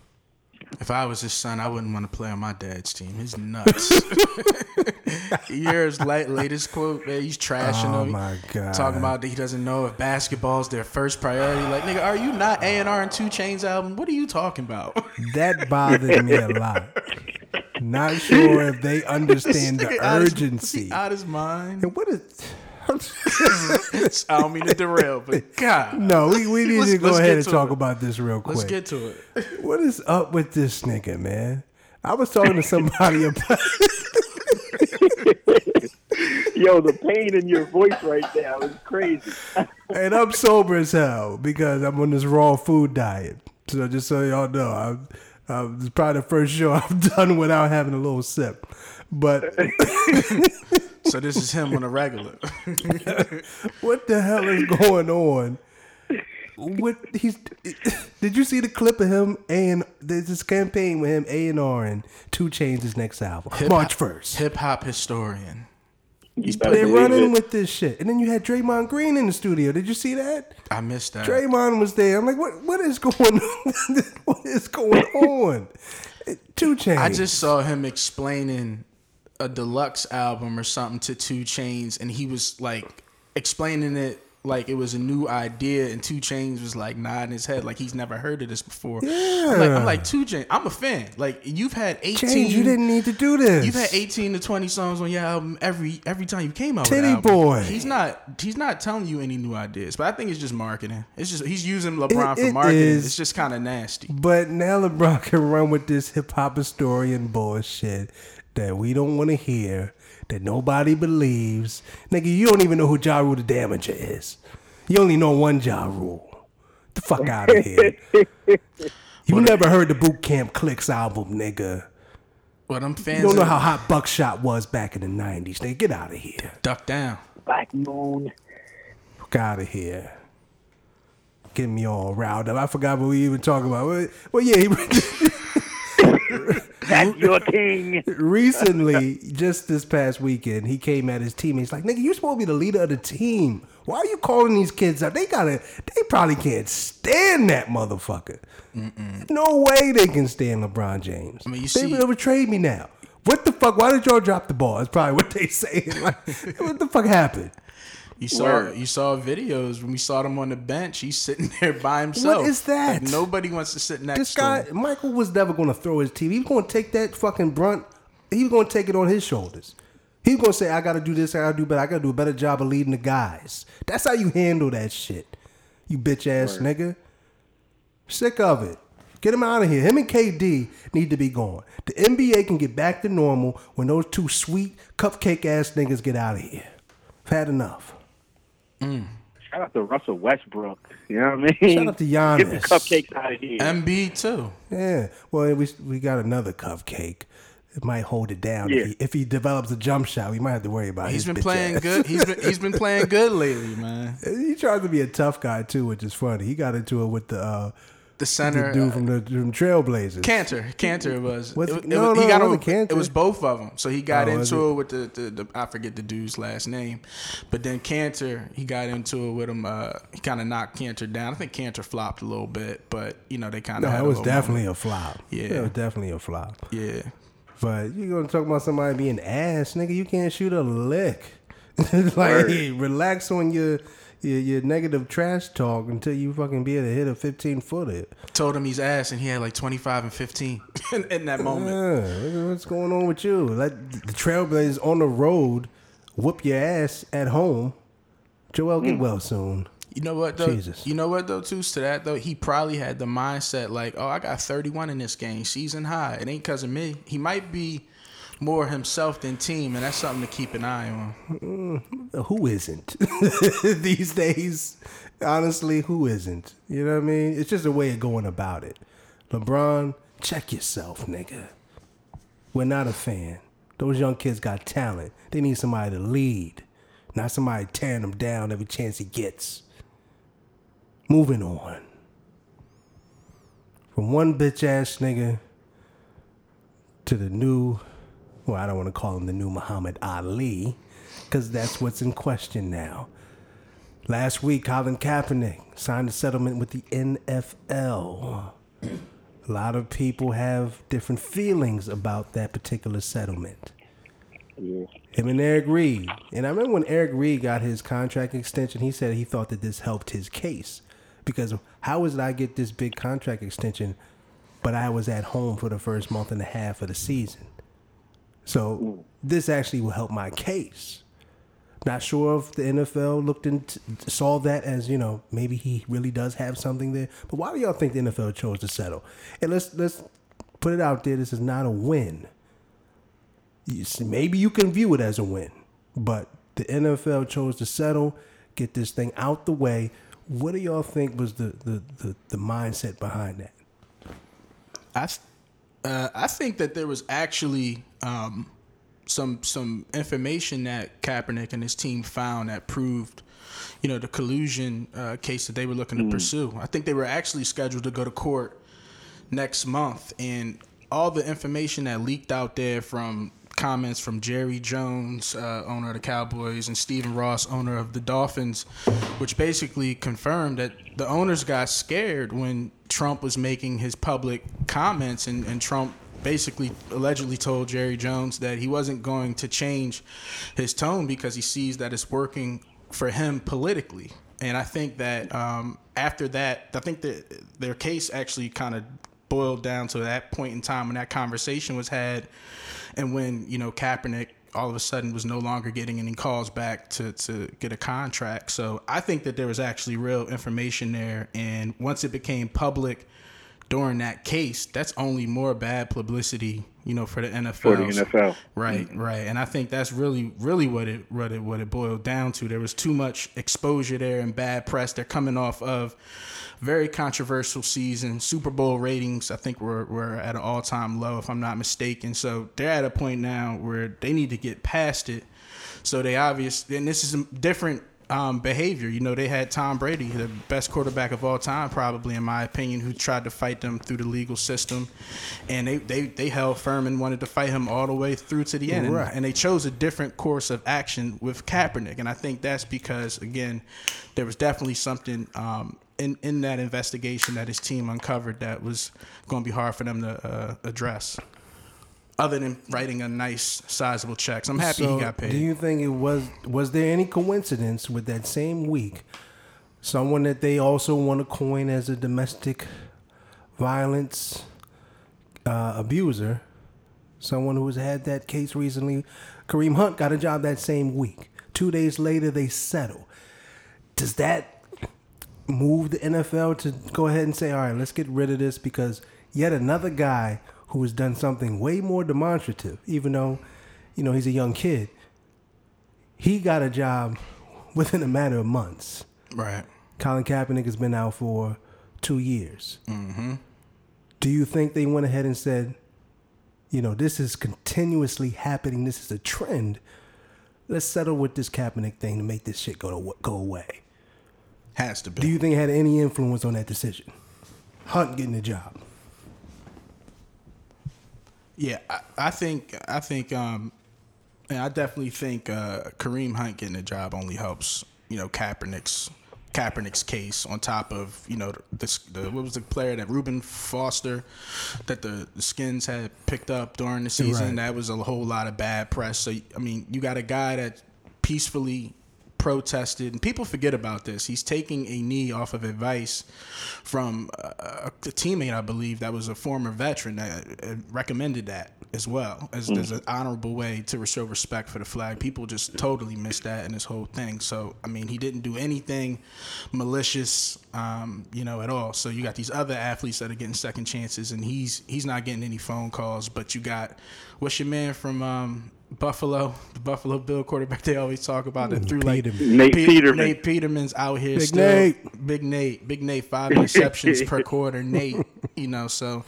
If I was his son, I wouldn't want to play on my dad's team. He's nuts. *laughs* his late, latest quote, man? He's trashing Oh him. my god. Talking about that he doesn't know if basketball's their first priority. Like, nigga, are you not A and R and 2 Chainz album? What are you talking about? *laughs* That bothered me a lot. Not sure if they *laughs* understand the Nigga out his- urgency. out his mind. And what is? *laughs* I don't mean to derail, but God, no, we, we need Let's- to go ahead and talk it. about this real quick. let's get to it. what is up with this nigga, man? I was talking to somebody *laughs* about. *laughs* Yo, the pain in your voice right now is crazy. and I'm sober as hell because I'm on this raw food diet. So just so y'all know, I'm, I'm it's probably the first show I've done without having a little sip. But *laughs* So this is him on a regular. *laughs* what the hell is going on? What he's did you see the clip of him and there's this campaign with him A and R and 2 Chainz his next album March first. Hip hop historian. He's They're running with this shit, and then you had Draymond Green in the studio. Did you see that? I missed that. Draymond was there. I'm like, what? What is going? on? *laughs* what is going on? 2 Chainz. I just saw him explaining a deluxe album or something to 2 Chainz, and he was like explaining it like it was a new idea, and 2 Chainz was like nodding his head like he's never heard of this before. Yeah. I'm like, I'm like 2 Chainz. I'm a fan. Like you've had 18. Change, you didn't need to do this. You've had 18 to 20 songs on your album every every time you came out. Titty with an album. boy. He's not he's not telling you any new ideas, but I think it's just marketing. It's just he's using LeBron It- for it marketing. is. It's just kind of nasty. But now LeBron can run with this hip hop historian bullshit that we don't want to hear, that nobody believes. Nigga, you don't even know who Ja Rule the Damager is. You only know one Ja Rule. The fuck out of here. *laughs* You never heard the Boot Camp Clik's album, nigga. But I'm fans. You don't know how hot Buckshot was back in the 90s. Nigga, get out of here. duck down. Black Moon. Fuck out of here. Getting me all riled up. I forgot what we even talking about. Well, well yeah, he, *laughs* That's your king. *laughs* recently, just this past weekend, he came at his teammates like, "Nigga, you supposed to be the leader of the team. Why are you calling these kids out? They gotta, they probably can't stand that motherfucker. No way they can stand LeBron James. I mean, you they see- will betrayed me now. What the fuck? Why did y'all drop the ball? That's probably what they *laughs* say. Like, what the fuck happened? You saw Word. you saw videos when we saw him on the bench. He's sitting *laughs* there by himself. What is that? Like, nobody wants to sit next to This to guy, him. Michael, was never going to throw his team. He was going to take that fucking brunt. He was going to take it on his shoulders. He was going to say, "I got to do this. I got to do better. I got to do a better job of leading the guys." That's how you handle that shit. You bitch ass nigga. Sick of it. Get him out of here. Him and KD need to be gone. The NBA can get back to normal when those two sweet cupcake ass niggas get out of here. I've had enough. Shout out to Russell Westbrook. You know what I mean? Shout out to *laughs* Giannis. Get the cupcakes out of here. Embiid too. Yeah. Well, we we got another cupcake. It might hold it down. Yeah. If, he, if he develops a jump shot, we might have to worry about He's his been bitch playing ass. good. He's been he's been playing good lately, man. *laughs* He tries to be a tough guy too, which is funny. He got into it with the uh, The the center dude uh, from the from Trailblazers. Kanter, Kanter was. Was it, it- it no, was- he got wasn't Kanter. It was both of them. So he got Oh, into it? it with the, the, the I forget the dude's last name, but then Kanter he got into it with him. Uh, he kind of knocked Kanter down. I think Kanter flopped a little bit, but you know they kind of. No, it was definitely a flop. Yeah. it was definitely a flop. Yeah. But you're gonna talk about somebody being ass, nigga? You can't shoot a lick. *laughs* like, hey, relax on your, your your negative trash talk until you fucking be able to hit a fifteen footer. Told him he's ass, and he had like twenty five and fifteen *laughs* in, in that moment. Yeah, what's going on with you? Let the Trailblazers on the road whoop your ass at home. Joel, get hmm. well soon. You know what though? Jesus. You know what though? Too to that though, he probably had the mindset like, "Oh, I got 31 in this game, season high. It ain't cause of me." He might be more himself than team, and that's something to keep an eye on. Mm, who isn't *laughs* these days? Honestly, who isn't? You know what I mean? It's just a way of going about it. LeBron, check yourself, nigga. We're not a fan. Those young kids got talent. They need somebody to lead, not somebody tearing them down every chance he gets. Moving on. From one bitch ass nigga to the new, well, I don't want to call him the new Muhammad Ali, because that's what's in question now. Last week, Colin Kaepernick signed a settlement with the NFL. A lot of people have different feelings about that particular settlement. Yeah. Him and Eric Reid. And I remember when Eric Reid got his contract extension, he said he thought that this helped his case. Because how was it I get this big contract extension, but I was at home for the first month and a half of the season? So this actually will help my case. Not sure if the NFL looked into saw that as you know maybe he really does have something there. But why do y'all think the NFL chose to settle? And let's let's put it out there. This is not a win. You see, maybe you can view it as a win, but the NFL chose to settle, get this thing out the way. What do y'all think was the the, the, the mindset behind that? I, uh, I think that there was actually um, some some information that Kaepernick and his team found that proved, you know, the collusion uh, case that they were looking to pursue. I think they were actually scheduled to go to court next month, and all the information that leaked out there from comments from Jerry Jones, uh, owner of the Cowboys, and Stephen Ross, owner of the Dolphins, which basically confirmed that the owners got scared when Trump was making his public comments, and, and Trump basically allegedly told Jerry Jones that he wasn't going to change his tone because he sees that it's working for him politically. And I think that um, after that, I think that their case actually kind of boiled down to that point in time when that conversation was had, and when you know Kaepernick all of a sudden was no longer getting any calls back to, to get a contract. So I think that there was actually real information there. And once it became public during that case, that's only more bad publicity, you know, for the NFL. For the NFL. Right, mm-hmm. right. And I think that's really, really what it what it what it boiled down to. There was too much exposure there and bad press. They're coming off of very controversial season. Super Bowl ratings, I think, were, were at an all time low, if I'm not mistaken. So they're at a point now where they need to get past it. So they obviously, and this is a different um, behavior. You know, they had Tom Brady, the best quarterback of all time, probably in my opinion, who tried to fight them through the legal system, and they they, they held firm and wanted to fight him all the way through to the end. Right. And, and, they chose a different course of action with Kaepernick, and I think that's because again, there was definitely something. Um, in, in that investigation that his team uncovered that was going to be hard for them to uh, address other than writing a nice sizable check. So I'm happy so he got paid. Do you think it was was there any coincidence with that same week someone that they also want to coin as a domestic violence uh, abuser, someone who's had that case recently, Kareem Hunt got a job that same week. 2 days later they settle. Does that move the NFL to go ahead and say, "All right, let's get rid of this because yet another guy who has done something way more demonstrative, even though, you know, he's a young kid. He got a job within a matter of months. Right. Colin Kaepernick has been out for two years. Mm-hmm. Do you think they went ahead and said, you know, this is continuously happening. This is a trend. Let's settle with this Kaepernick thing to make this shit go to, go away. Has to be. Do you think it had any influence on that decision? Hunt getting the job. Yeah, I, I think I think um, and I definitely think uh, Kareem Hunt getting a job only helps you know Kaepernick's Kaepernick's case on top of you know the, the what was the player that Reuben Foster that the, the Skins had picked up during the season right. that was a whole lot of bad press. So I mean, you got a guy that peacefully protested, and people forget about this. He's taking a knee off of advice from a, a teammate, I believe, that was a former veteran that uh, recommended that as well as mm. there's an honorable way to show respect for the flag. People just totally missed that in this whole thing. So I mean, he didn't do anything malicious, um, you know, at all. So you got these other athletes that are getting second chances, and he's he's not getting any phone calls. But you got what's your man from um, Buffalo, the Buffalo Bill quarterback they always talk about it through like Nate Pe- Peterman. Nate Peterman's out here Big still. Nate. Big Nate. Big Nate. Five interceptions per *laughs* quarter. Nate. You know, so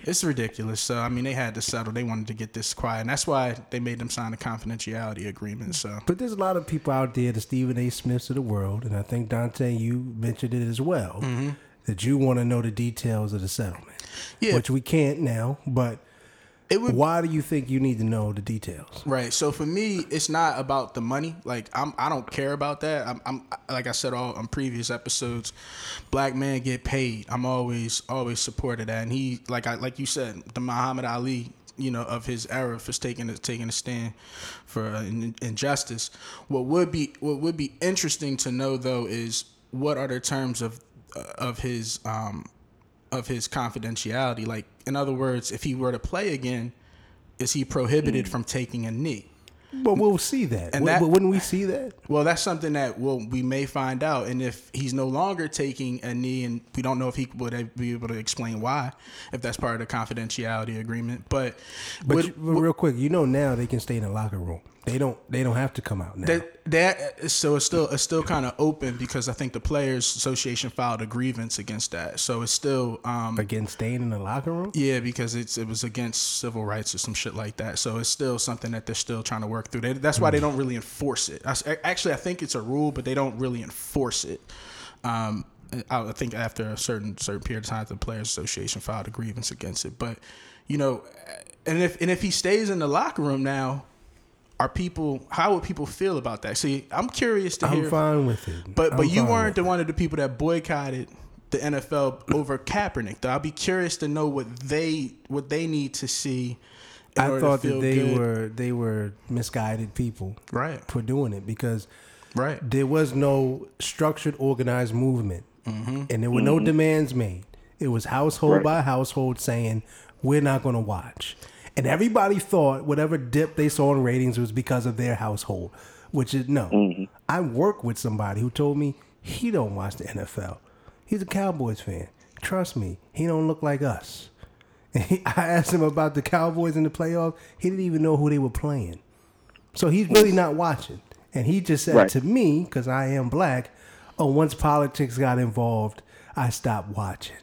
it's ridiculous. So I mean, they had to settle. They wanted to get this quiet, and that's why they made them sign a confidentiality agreement. So, but there's a lot of people out there, the Stephen A. Smiths of the world, and I think Dante, you mentioned it as well, mm-hmm. that you want to know the details of the settlement. Yeah, which we can't now, but it would, Why do you think you need to know the details? Right. So for me, it's not about the money. Like I'm, I don't care about that. I'm, I'm like I said all on previous episodes, black man get paid. I'm always, always supported that. And he, like I, like you said, the Muhammad Ali, you know, of his era for taking a, taking a stand for uh, injustice. What would be, what would be interesting to know though is what are the terms of, of his, um, of his confidentiality. Like, in other words, if he were to play again, is he prohibited mm. from taking a knee? But we'll see that. And that, wouldn't we see that? Well, that's something that we'll, we may find out. And if he's no longer taking a knee, and we don't know if he would be able to explain why, if that's part of the confidentiality agreement. But, but, would, you, real quick, you know now they can stay in the locker room. They don't. They don't have to come out now. That, that so it's still it's still kind of open because I think the players' association filed a grievance against that. So it's still um, against staying in the locker room. Yeah, because it's it was against civil rights or some shit like that. So it's still something that they're still trying to work through. They, that's why they don't really enforce it. I, actually, I think it's a rule, but they don't really enforce it. Um, I think after a certain certain period of time, the players' association filed a grievance against it. But you know, and if and if he stays in the locker room now are people how would people feel about that see i'm curious to I'm hear fine with it but I'm but you weren't the one of the people that boycotted the NFL over Kaepernick. Though I'll be curious to know what they what they need to see. in I order thought to that they good. were they were misguided people right, for doing it because right. there was no structured, organized movement, Mm-hmm. and there were no demands made. It was household Right. by household saying, "We're not going to watch," and everybody thought whatever dip they saw in ratings was because of their household, which is no. Mm-hmm. I work with somebody who told me he don't watch the NFL. He's a Cowboys fan. Trust me, he don't look like us. *laughs* And he, I asked him about the Cowboys in the playoffs. He didn't even know who they were playing. So he's really not watching. And he just said Right. to me, because I am black, oh, once politics got involved, I stopped watching.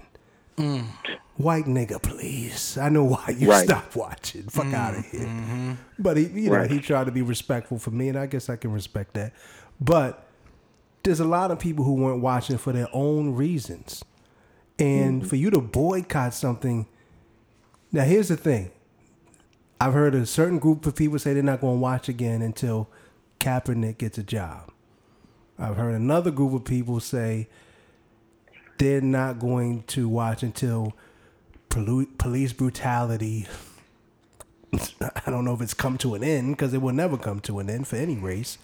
White nigga, please. I know why you Right. stopped watching. Fuck mm, out of here. Mm-hmm. But he, you know, Right. he tried to be respectful for me, and I guess I can respect that. But there's a lot of people who weren't watching for their own reasons, and mm. for you to boycott something. Now, here's the thing. I've heard a certain group of people say they're not going to watch again until Kaepernick gets a job. I've heard another group of people say they're not going to watch until police brutality. *laughs* I don't know if it's come to an end because it will never come to an end for any race.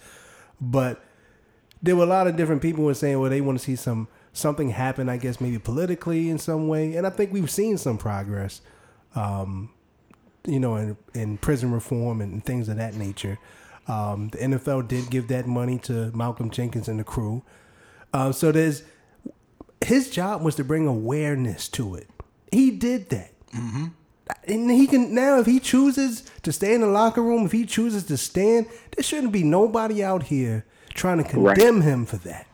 But there were a lot of different people were saying, well, they want to see some something happen. I guess maybe politically in some way, and I think we've seen some progress. Um, you know, in, in prison reform and things of that nature. Um, the NFL did give that money to Malcolm Jenkins and the crew. Uh, so there's his job was to bring awareness to it. He did that. Mm-hmm. And he can now, if he chooses to stay in the locker room, if he chooses to stand, there shouldn't be nobody out here trying to Right. condemn him for that.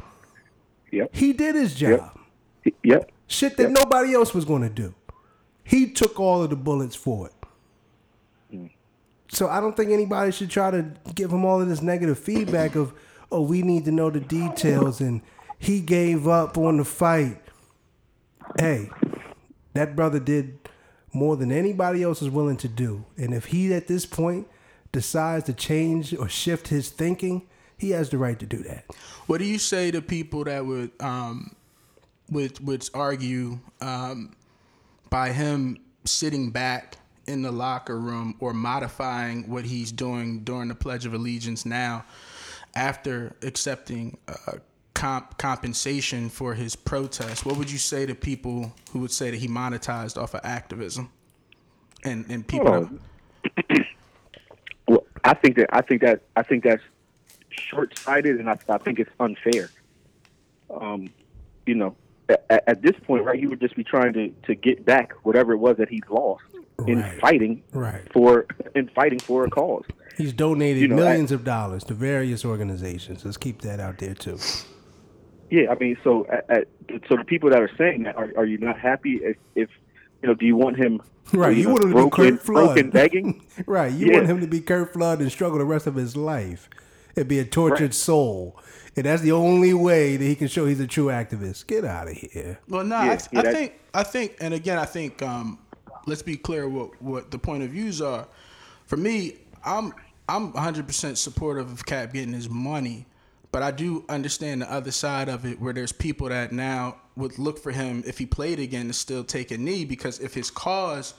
Yep. He did his job. Yep. Yep. Shit that nobody else was going to do. He took all of the bullets for it. Mm. So I don't think anybody should try to give him all of this negative feedback of, oh, we need to know the details and he gave up on the fight. Hey, that brother did more than anybody else is willing to do. And if he at this point decides to change or shift his thinking, he has the right to do that. What do you say to people that would um, would would argue um, by him sitting back in the locker room or modifying what he's doing during the Pledge of Allegiance now, after accepting uh, comp- compensation for his protest? What would you say to people who would say that he monetized off of activism? And and people. Well, *clears throat* I think that I think that I think that's short sighted, and I, I think it's unfair. Um, you know, at, at this point, right, he would just be trying to to get back whatever it was that he's lost in fighting Right. for in fighting for a cause. He's donated You know, millions of dollars to various organizations. Let's keep that out there too. Yeah, I mean, so at, at, so the people that are saying that, are, are you not happy if, if you know? Do you want him? Right, you know, want him to broken, be Curt Flood. broken begging? *laughs* right, you Yeah. want him to be Curt Flood and struggle the rest of his life and be a tortured Right. soul. And that's the only way that he can show he's a true activist. Get out of here. Well, no, Yeah, I, yeah, I think I think, and again, I think um, let's be clear what what the point of views are. For me, I'm I'm 100% supportive of Cap getting his money, but I do understand the other side of it, where there's people that now would look for him if he played again to still take a knee, because if his cause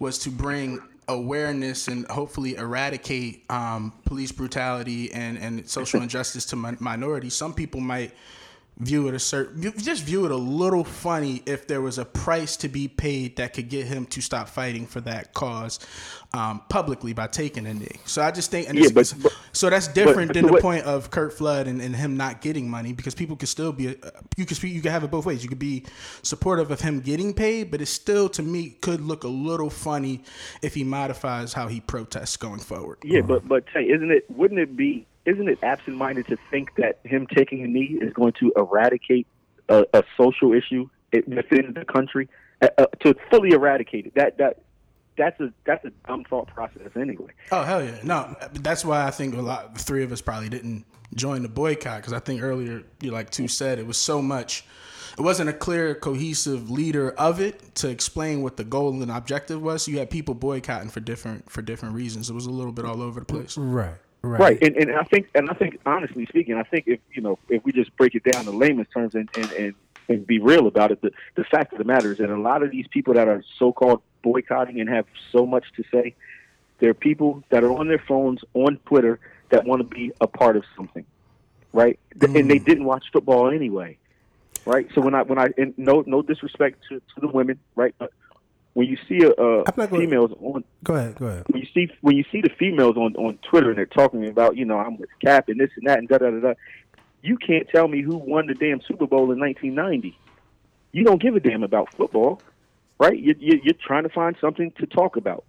was to bring awareness and hopefully eradicate um, police brutality and, and social *laughs* injustice to min- minorities, some people might view it a certain just view it a little funny if there was a price to be paid that could get him to stop fighting for that cause um, publicly by taking a knee. So I just think, and Yeah, but- but- so that's different but than the what- point of Curt Flood and, and him not getting money because people could still be uh, you could speak you could have it both ways. You could be supportive of him getting paid, but it still to me could look a little funny if he modifies how he protests going forward. Yeah, but but hey, isn't it? Wouldn't it be? Isn't it absent-minded to think that him taking a knee is going to eradicate a, a social issue within the country? Uh, uh, to fully eradicate it, that that that's a that's a dumb thought process anyway. Oh hell yeah! No, that's why I think a lot. The three of us probably didn't join the boycott because I think earlier, you like two said, it was so much. It wasn't a clear, cohesive leader of it to explain what the goal and objective was. So you had people boycotting for different for different reasons. It was a little bit all over the place. Right, right. Right, and, and I think, and I think, honestly speaking, I think if you know, if we just break it down in layman's terms, and and, and and be real about it. The the fact of the matter is that a lot of these people that are so called boycotting and have so much to say, they're people that are on their phones on Twitter that want to be a part of something, right? Mm. And they didn't watch football anyway, right? So when I when I and no no disrespect to, to the women, right? But when you see a, a females on go ahead go ahead when you see when you see the females on on Twitter and they're talking about you know I'm with Cap and this and that and da da da da, you can't tell me who won the damn Super Bowl in 1990. You don't give a damn about football, right? You, you, you're trying to find something to talk about.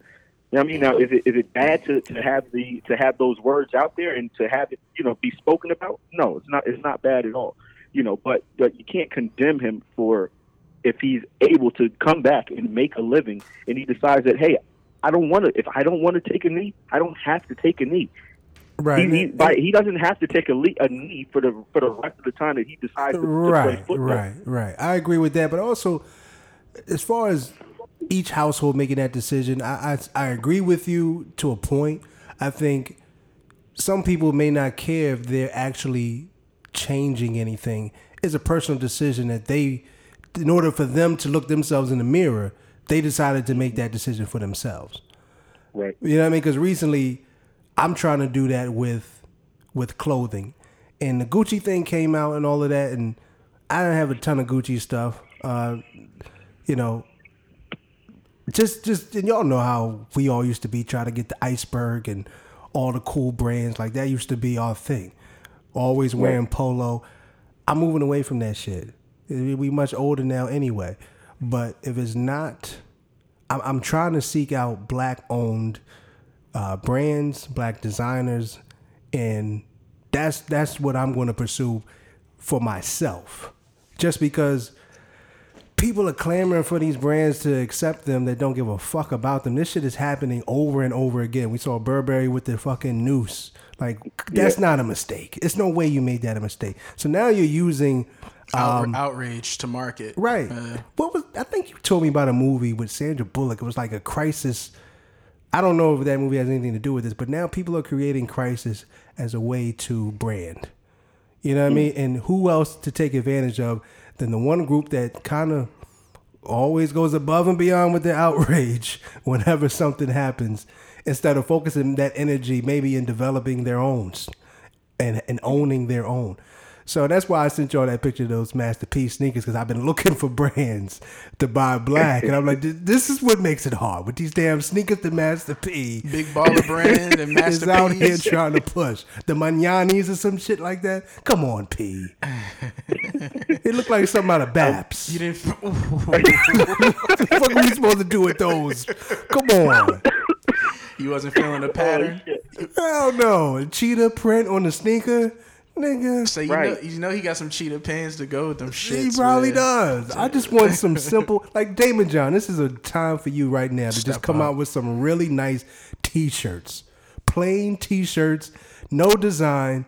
You know what I mean, now is it is it bad to, to have the to have those words out there and to have it you know be spoken about? No, it's not. It's not bad at all. You know, but but you can't condemn him for if he's able to come back and make a living and he decides that hey, I don't want to. If I don't want to take a knee, I don't have to take a knee. Right. He, he, he doesn't have to take a, le- a knee for the for the rest of the time that he decides to, right, to play football. Right. Right. I agree with that, but also as far as each household making that decision, I, I I agree with you to a point. I think some people may not care if they're actually changing anything. It's a personal decision that they in order for them to look themselves in the mirror, they decided to make that decision for themselves. Right. You know what I mean? Because recently, I'm trying to do that with with clothing, and the Gucci thing came out and all of that, and I don't have a ton of Gucci stuff. Uh, you know, just just and y'all know how we all used to be trying to get the iceberg and all the cool brands like that used to be our thing. Always wearing right. polo. I'm moving away from that shit. We much older now anyway. But if it's not, I'm, I'm trying to seek out black owned uh, brands, black designers, and that's that's what I'm going to pursue for myself. Just because people are clamoring for these brands to accept them that don't give a fuck about them. This shit is happening over and over again. We saw Burberry with the fucking noose. Like that's yeah. not a mistake. It's no way you made that a mistake. So now you're using um, outrage to market. Right. Uh, what was I think you told me about a movie with Sandra Bullock. It was like a crisis. I don't know if that movie has anything to do with this, but now people are creating crisis as a way to brand. You know what mm. I mean? And who else to take advantage of than the one group that kind of always goes above and beyond with their outrage *laughs* whenever something happens, instead of focusing that energy maybe in developing their own and and owning their own. So that's why I sent y'all that picture of those masterpiece sneakers because I've been looking for brands to buy black, and I'm like, this is what makes it hard with these damn sneakers. The Master P, big baller brand, and *laughs* Master is out here trying to push the Mananis or some shit like that. Come on, P. it looked like something out of oh, Baps. You didn't. what *laughs* the fuck are we supposed to do with those? Come on. You wasn't feeling the pattern. Oh, Hell no, cheetah print on the sneaker nigga. So you right. know, you know, he got some cheetah pants to go with them shit. He probably does. I just want some simple, *laughs* like Daymond John. This is a time for you right now to Step just come up. out with some really nice t-shirts, plain t-shirts, no design.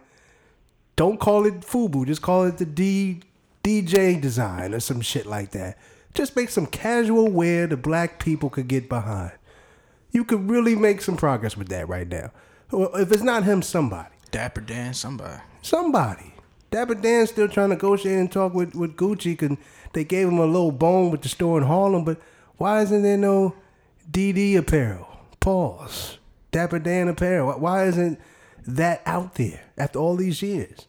Don't call it FUBU. Just call it the D DJ design or some shit like that. Just make some casual wear the black people could get behind. You could really make some progress with that right now. Well, if it's not him, somebody. Dapper Dan, somebody. Somebody. Dapper Dan's still trying to negotiate and talk with, with Gucci because they gave him a little bone with the store in Harlem, but why isn't there no DD apparel? Pause. Dapper Dan apparel. Why isn't that out there after all these years?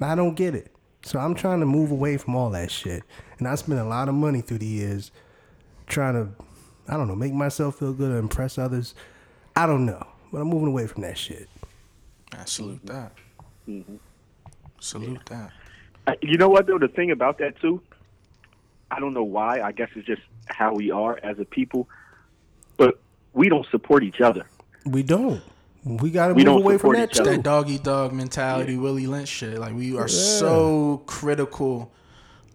I don't get it. So I'm trying to move away from all that shit. And I spent a lot of money through the years trying to, I don't know, make myself feel good or impress others. I don't know. But I'm moving away from that shit. I salute that. Mm-hmm. Salute that. You know what though? The thing about that too, I don't know why. I guess it's just how we are as a people, but we don't support each other. We don't. We got to move away from that too. That doggy dog mentality, yeah. Willie Lynch shit. Like we are yeah. so critical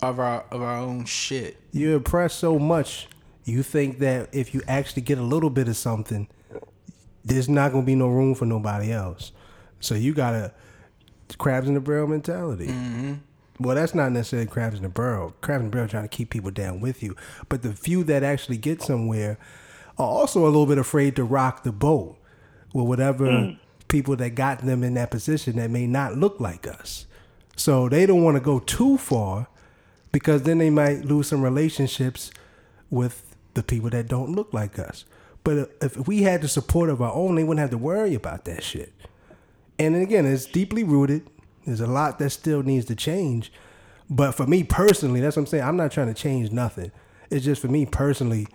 of our of our own shit. You impress so much, you think that if you actually get a little bit of something, there's not gonna be no room for nobody else. So you gotta crabs in the barrel mentality. Mm-hmm. Well, that's not necessarily crabs in the barrel. Crabs in the barrel trying to keep people down with you, but the few that actually get somewhere are also a little bit afraid to rock the boat with whatever mm. people that got them in that position that may not look like us. So they don't want to go too far because then they might lose some relationships with the people that don't look like us. But if we had the support of our own, they wouldn't have to worry about that shit. And again, it's deeply rooted. There's a lot that still needs to change. But for me personally, that's what I'm saying. I'm not trying to change nothing. It's just for me personally,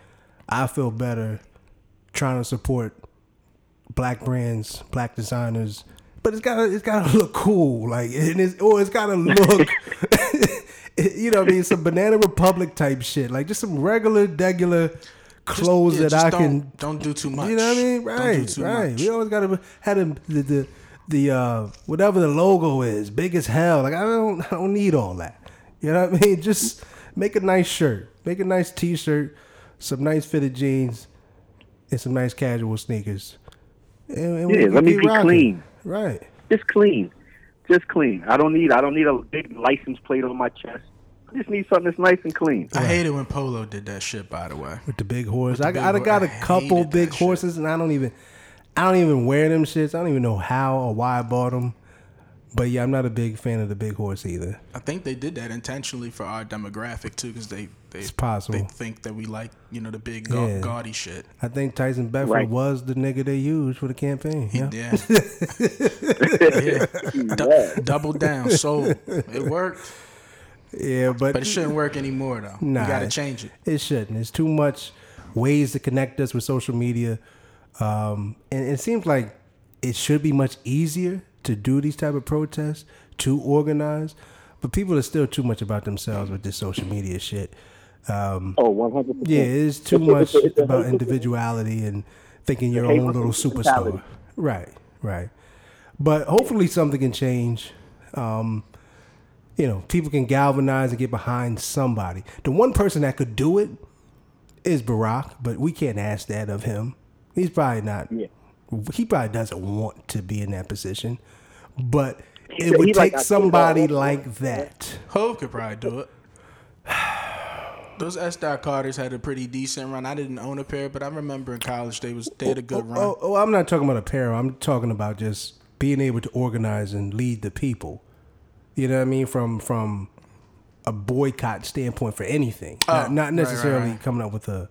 I feel better trying to support black brands, black designers. But it's gotta it's gotta look cool, like and it's or it's gotta look, *laughs* *laughs* you know, what I mean, some Banana Republic type shit, like just some regular, regular clothes yeah, that I don't, can. Don't do too much. You know what I mean? Don't do Right, too right. much. We always gotta have the the the, the uh, whatever the logo is, big as hell. Like I don't I don't need all that. You know what I mean? *laughs* Just make a nice shirt, make a nice T-shirt, some nice fitted jeans, and some nice casual sneakers. And, and Yeah, can let me be rocking. clean. Right. Just clean, just clean. I don't need I don't need a big license plate on my chest. I just need something that's nice and clean. I hated when Polo did that shit. By the way, With the big horse, I, the I, big got a couple big that shit. horses, and I don't even, I don't even wear them shits. I don't even know how or why I bought them. But yeah, I'm not a big fan of the big horse either. I think they did that intentionally for our demographic too, because they they It's possible. they think that we like you know the big ga- Yeah. gaudy shit. I think Tyson Beckford Right. was the nigga they used for the campaign. He Yeah. did. *laughs* yeah. Du- double down, sold. It worked, Yeah, but, but it shouldn't work anymore though. Nah. we got to change it. It shouldn't. It's too much ways to connect us with social media, um, and it seems like it should be much easier to do these type of protests to organize. But people are still too much about themselves with this social media shit. Um, Oh, one hundred percent. yeah, it's too much it's a- it's a about individuality and thinking you're your own little superstar. Right, right. But hopefully something can change. Um, you know, people can galvanize and get behind somebody. The one person that could do it is Barack, but we can't ask that of him. He's probably not. Yeah. He probably doesn't want to be in that position. But He- it would he like, take somebody like that. Hov could probably do it. *sighs* Those S. Dot Carters had a pretty decent run. I didn't own a pair, but I remember in college they was they had a oh, good oh, run. Oh, oh, I'm not talking about apparel. I'm talking about just being able to organize and lead the people. You know what I mean? From from a boycott standpoint for anything, Oh, not, not right, necessarily right, right. coming up with a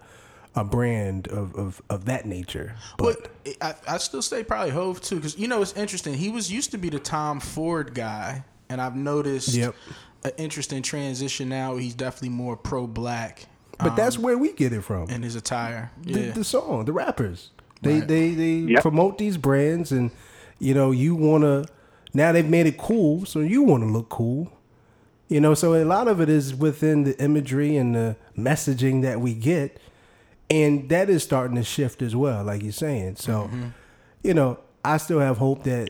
a brand of of, of that nature. But But I, I still say probably Hov too, because you know it's interesting. He was used to be the Tom Ford guy, and I've noticed Yep. an interesting transition now. He's definitely more pro black. but that's um, where we get it from. in his attire. the, Yeah, the song, the rappers. They Right. they they Yep. promote these brands, and you know you want to. Now they've made it cool, so you want to look cool. You know, so a lot of it is within the imagery and the messaging that we get, and that is starting to shift as well, like you're saying. So, mm-hmm. you know, I still have hope that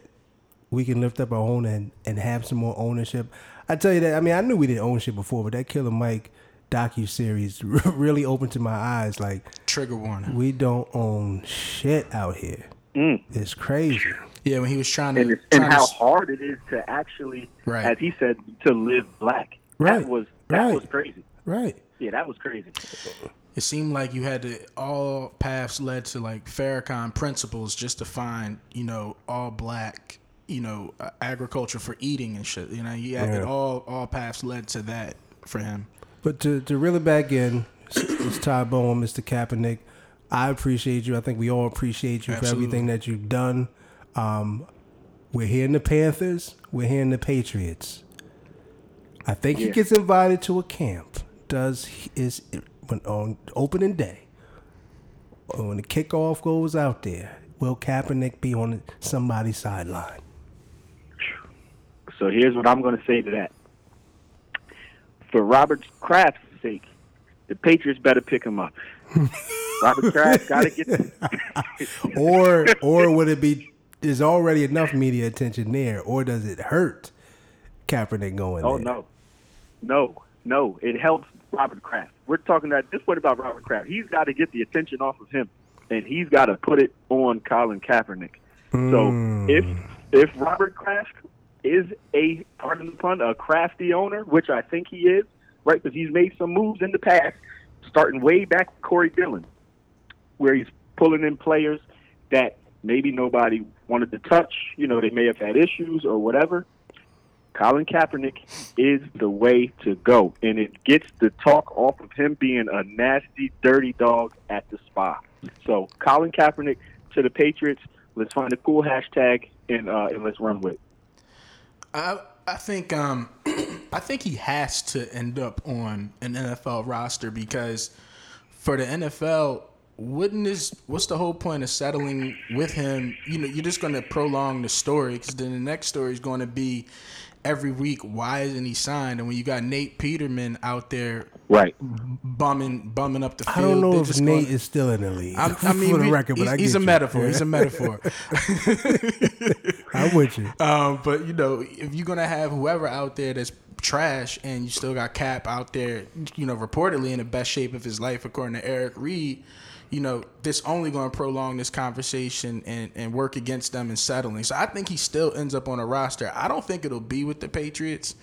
we can lift up our own and, and have some more ownership. I tell you that. I mean, I knew we didn't own shit before, but that Killer Mike docu series *laughs* really opened to my eyes. Like, trigger warning. we don't own shit out here. Mm. It's crazy. Yeah, when he was trying to and, it's, and trying to how hard it is to actually, Right. as he said, to live black. Right, That was that right. was crazy. Right. Yeah, that was crazy. It seemed like you had to all paths led to like Farrakhan principles just to find you know all black you know uh, agriculture for eating and shit. You know, you had it Yeah. all all paths led to that for him. But to, to reel it back in, it's Ty Bowen, Mr. Kaepernick. I appreciate you. I think we all appreciate you Absolutely. for everything that you've done. Um, we're here in the Panthers. We're here in the Patriots. I think he gets invited to a camp. Does he- is when on opening day when the kickoff goes out there? Will Kaepernick be on somebody's sideline? So here's what I'm going to say to that. For Robert Kraft's sake, the Patriots better pick him up. *laughs* Robert Kraft got to get. *laughs* or or would it be there's already enough media attention there, or does it hurt Kaepernick going Oh there? no, no, no! It helps Robert Kraft. We're talking that. This what about Robert Kraft? He's got to get the attention off of him, and he's got to put it on Colin Kaepernick. So hmm. if if Robert Kraft is a pardon the pun a crafty owner, which I think he is, right? Because he's made some moves in the past, starting way back with Corey Dillon, where he's pulling in players that maybe nobody wanted to touch. You know, they may have had issues or whatever. Colin Kaepernick is the way to go, and it gets the talk off of him being a nasty, dirty dog at the spa. So, Colin Kaepernick to the Patriots. Let's find a cool hashtag and uh, and let's run with. It. I I think um *clears throat* I think he has to end up on an NFL roster because for the NFL wouldn't this what's the whole point of settling with him you know you're just going to prolong the story because then the next story is going to be every week why isn't he signed and when you got nate peterman out there right bumming bumming up the field I don't know if just Nate gonna- is still in the league. *laughs* I, I mean, for the we- record, but he's, I he's get a you. metaphor. He's a *laughs* metaphor. I'm with you. *laughs* Um, but you know, if you're gonna have whoever out there that's trash, and you still got Cap out there, you know, reportedly in the best shape of his life, according to Eric Reid, you know, this only going to prolong this conversation and, and work against them in settling. So I think he still ends up on a roster. I don't think it'll be with the Patriots.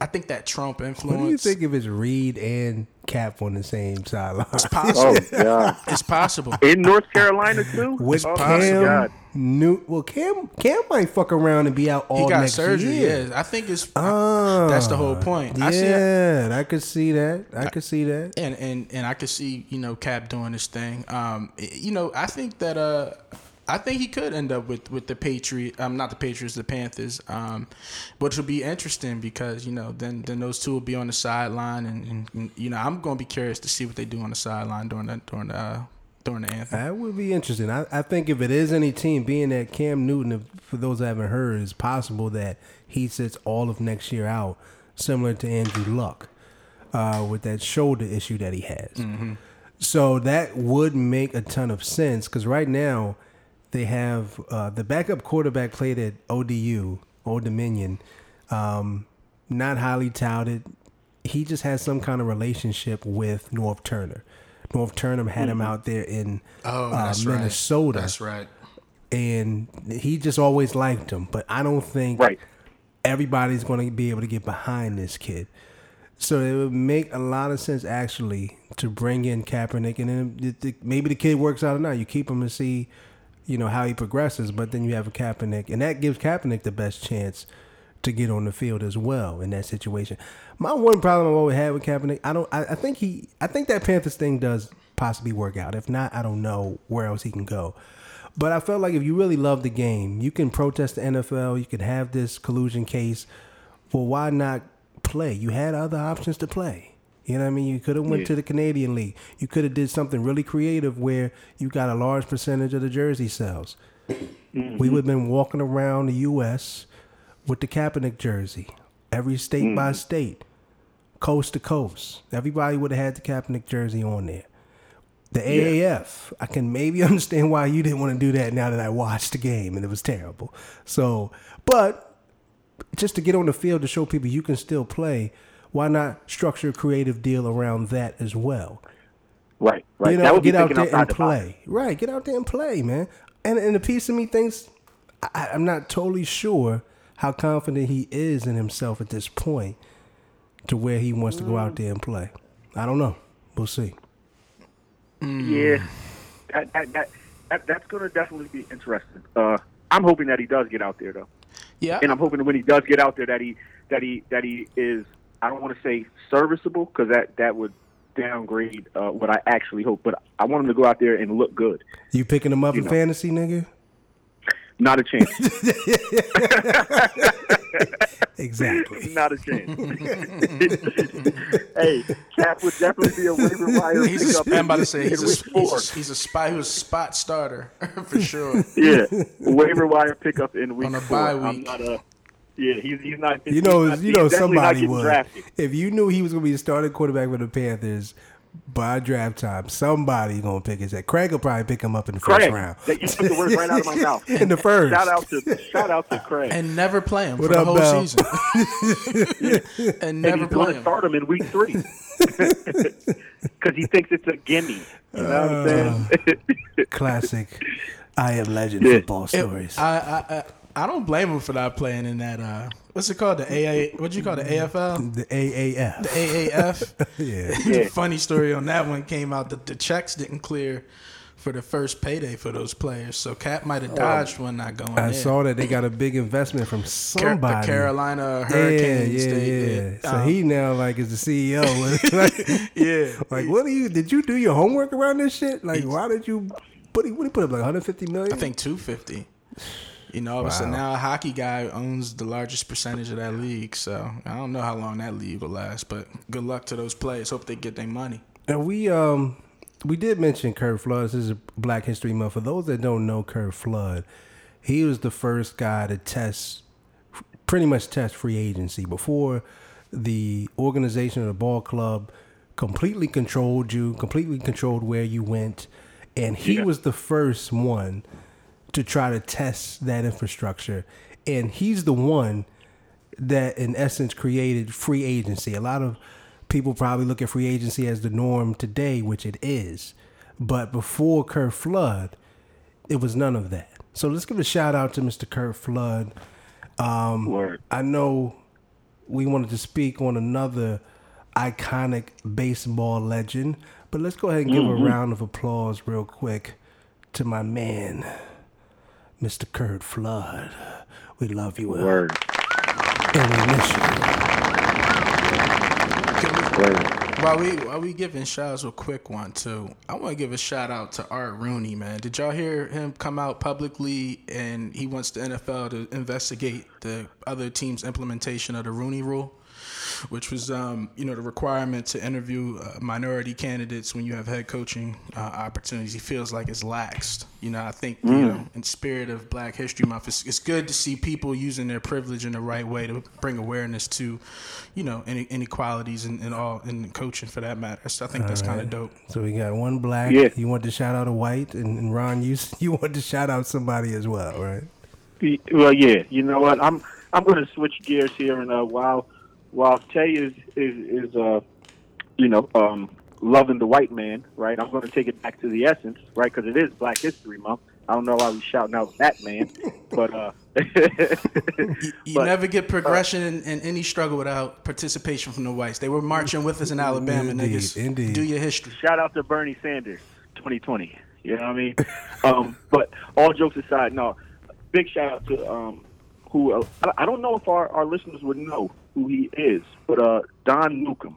I think that Trump influence. What do you think if it's Reid and Cap on the same sideline? It's possible. Oh God! It's possible. In North Carolina too. With oh, Cam God. New, well, Cam Cam might fuck around and be out all He got next surgery. year. Yeah, I think it's. Ah, that's the whole point. Yeah, I see. I could see that. I could see that. and and and I could see you know Cap doing this thing. Um, you know, I think that uh, I think he could end up with with the Patriot. Um, not the Patriots, the Panthers. Um, which will be interesting because you know then then those two will be on the sideline, and, and, and, you know I'm going to be curious to see what they do on the sideline during the during the uh, during the anthem. That would be interesting. I, I think if it is any team, being that Cam Newton, if, for those that haven't heard, it's possible that he sits all of next year out, similar to Andrew Luck, uh, with that shoulder issue that he has. So that would make a ton of sense because right now they have uh, the backup quarterback played at ODU, Old Dominion, um, not highly touted. He just has some kind of relationship with Norv Turner. Norv Turner had him out there in Oh, uh, that's right. Minnesota, That's right. and he just always liked him. But I don't think Right. everybody's going to be able to get behind this kid. So it would make a lot of sense actually to bring in Kaepernick, and then the, the, maybe the kid works out or not. You keep him and see, you know, how he progresses. But then you have a Kaepernick, and that gives Kaepernick the best chance to get on the field as well in that situation. My one problem I've always had with Kaepernick, I don't, I, I think he, I think that Panthers thing does possibly work out. If not, I don't know where else he can go. But I felt like if you really love the game, you can protest the NFL. You can have this collusion case. Well, why not play? You had other options to play. You know what I mean? You could have went Yeah. to the Canadian League. You could have did something really creative where you got a large percentage of the jersey sales. We mm-hmm. would have been walking around the U.S. with the Kaepernick jersey, every state by mm. state, coast to coast. Everybody would have had the Kaepernick jersey on there. The AAF, I can maybe *laughs* understand why you didn't want to do that now that I watched the game and it was terrible. So, but just to get on the field to show people you can still play, why not structure a creative deal around that as well? Right. Right. You that know, get out there and outside the play. Right, get out there and play, man. And and a piece of me thinks I, I'm not totally sure how confident he is in himself at this point to where he wants to go out there and play. I don't know. We'll see. Yeah, that, that, that, that that's going to definitely be interesting. Uh, I'm hoping that he does get out there though, Yeah. and I'm hoping that when he does get out there that he that he that he is. I don't want to say serviceable because that that would downgrade uh, what I actually hope. But I want him to go out there and look good. You picking him up You in know. fantasy, nigga? Not a chance. *laughs* Exactly. *laughs* Not a chance. *laughs* hey, Cap would definitely be a waiver wire He's pickup. a, I'm about to say he's week a, he's a, he's a spy. He was a spot starter for sure. Yeah, waiver wire pickup in week On a four. bye I'm week. not a. Yeah, he's he's not. You he's know, not- you he's know, somebody getting would. drafted. If you knew he was going to be the starting quarterback for the Panthers by draft time, somebody going to pick his head. Craig will probably pick him up in the first round. that you took the words right out of my mouth. *laughs* in the first. Shout out to shout out to Craig. And, and never play him What for the whole Bell? season. *laughs* and never he's play to him. start him in week three *laughs* because he thinks it's a gimme. You know what I'm uh, saying? Classic. I am legend Yeah. football stories. I, I I I don't blame him for not playing in that. Uh, what's it called? The AA. What do you call the AFL? the AAF. The AAF. *laughs* yeah. *laughs* Yeah. Funny story on that one came out that the checks didn't clear for the first payday for those players. So Cap might have dodged one not going. I there. saw that they got a big investment from somebody. the Carolina yeah, Hurricanes. yeah, they, yeah. they- So um, he now like is the CEO. *laughs* like, yeah. like, what do you? Did you do your homework around this shit? Like, why did you put? What did he put up like 150 million? I think 250. You know, so Wow. now a hockey guy owns the largest percentage of that league. So I don't know how long that league will last, but good luck to those players. Hope they get their money. And we um we did mention Curt Flood. This is Black History Month. For those that don't know Curt Flood, he was the first guy to test, pretty much test free agency before the organization of the ball club completely controlled you, completely controlled where you went, and he Yeah. was the first one to try to test that infrastructure. And he's the one that, in essence, created free agency. A lot of people probably look at free agency as the norm today, which it is. But before Curt Flood, it was none of that. So let's give a shout out to Mr. Curt Flood. Um. I know we wanted to speak on another iconic baseball legend, but let's go ahead and give a round of applause real quick to my man, Mr. Curt Flood. We love you, Will, Word. and we miss you. Word. While we while we giving shout outs, a quick one too. I want to give a shout out to Art Rooney, man. Did y'all hear him come out publicly and he wants the NFL to investigate the other team's implementation of the Rooney Rule, which was um, you know the requirement to interview uh, minority candidates when you have head coaching uh, opportunities. He feels like it's laxed. You know, I think you know in spirit of Black History Month, it's, it's good to see people using their privilege in the right way to bring awareness to, you know, ine- inequalities in, in all in coaching for that matter. So I think that's kind of dope. So we got one black. Yeah. You want to shout out a white, and, and Ron, you *laughs* you want to shout out somebody as well, right? Well, yeah. You know what? I'm I'm going to switch gears here, and uh, while while Tay is is is uh, you know, um, loving the white man, right? I'm going to take it back to the essence, right? Because it is Black History Month. I don't know why we shouting out that man, but uh, *laughs* You But- never get progression in, in any struggle without participation from the whites. They were marching with us in Alabama, Indeed, niggas. indeed. Do your history. shout out to Bernie Sanders, 2020. You know what I mean? um, but all jokes aside, no, big shout out to um, who uh, I- I don't know if our, our listeners would know who he is, but uh, Don Newcombe.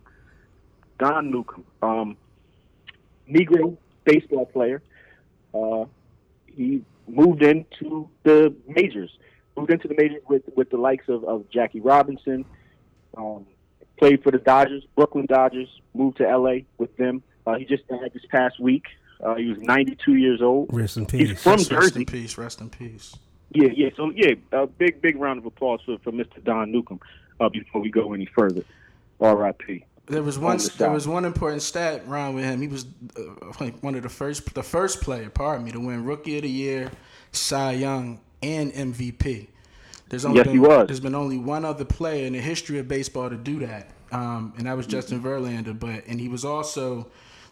Don Newcombe, um, Negro baseball player. Uh, he moved into the majors, moved into the majors with with the likes of, of Jackie Robinson. Um, played for the Dodgers, Brooklyn Dodgers. Moved to L.A. with them. Uh, he just died this past week. Uh, he was 92 years old. Rest in peace. He's from Rest Jersey. in peace. Rest in peace. Yeah, yeah. So yeah, a big, big round of applause for, for Mr. Don Newcombe. Uh, before we go any further, R.I.P. There was one. the There was one important stat round with him. He was uh, like one of the first, the first player, pardon me, to win Rookie of the Year, Cy Young, and MVP. There's only Yes, been, he was. There's been only one other player in the history of baseball to do that, um, and that was Justin Verlander. But and he was also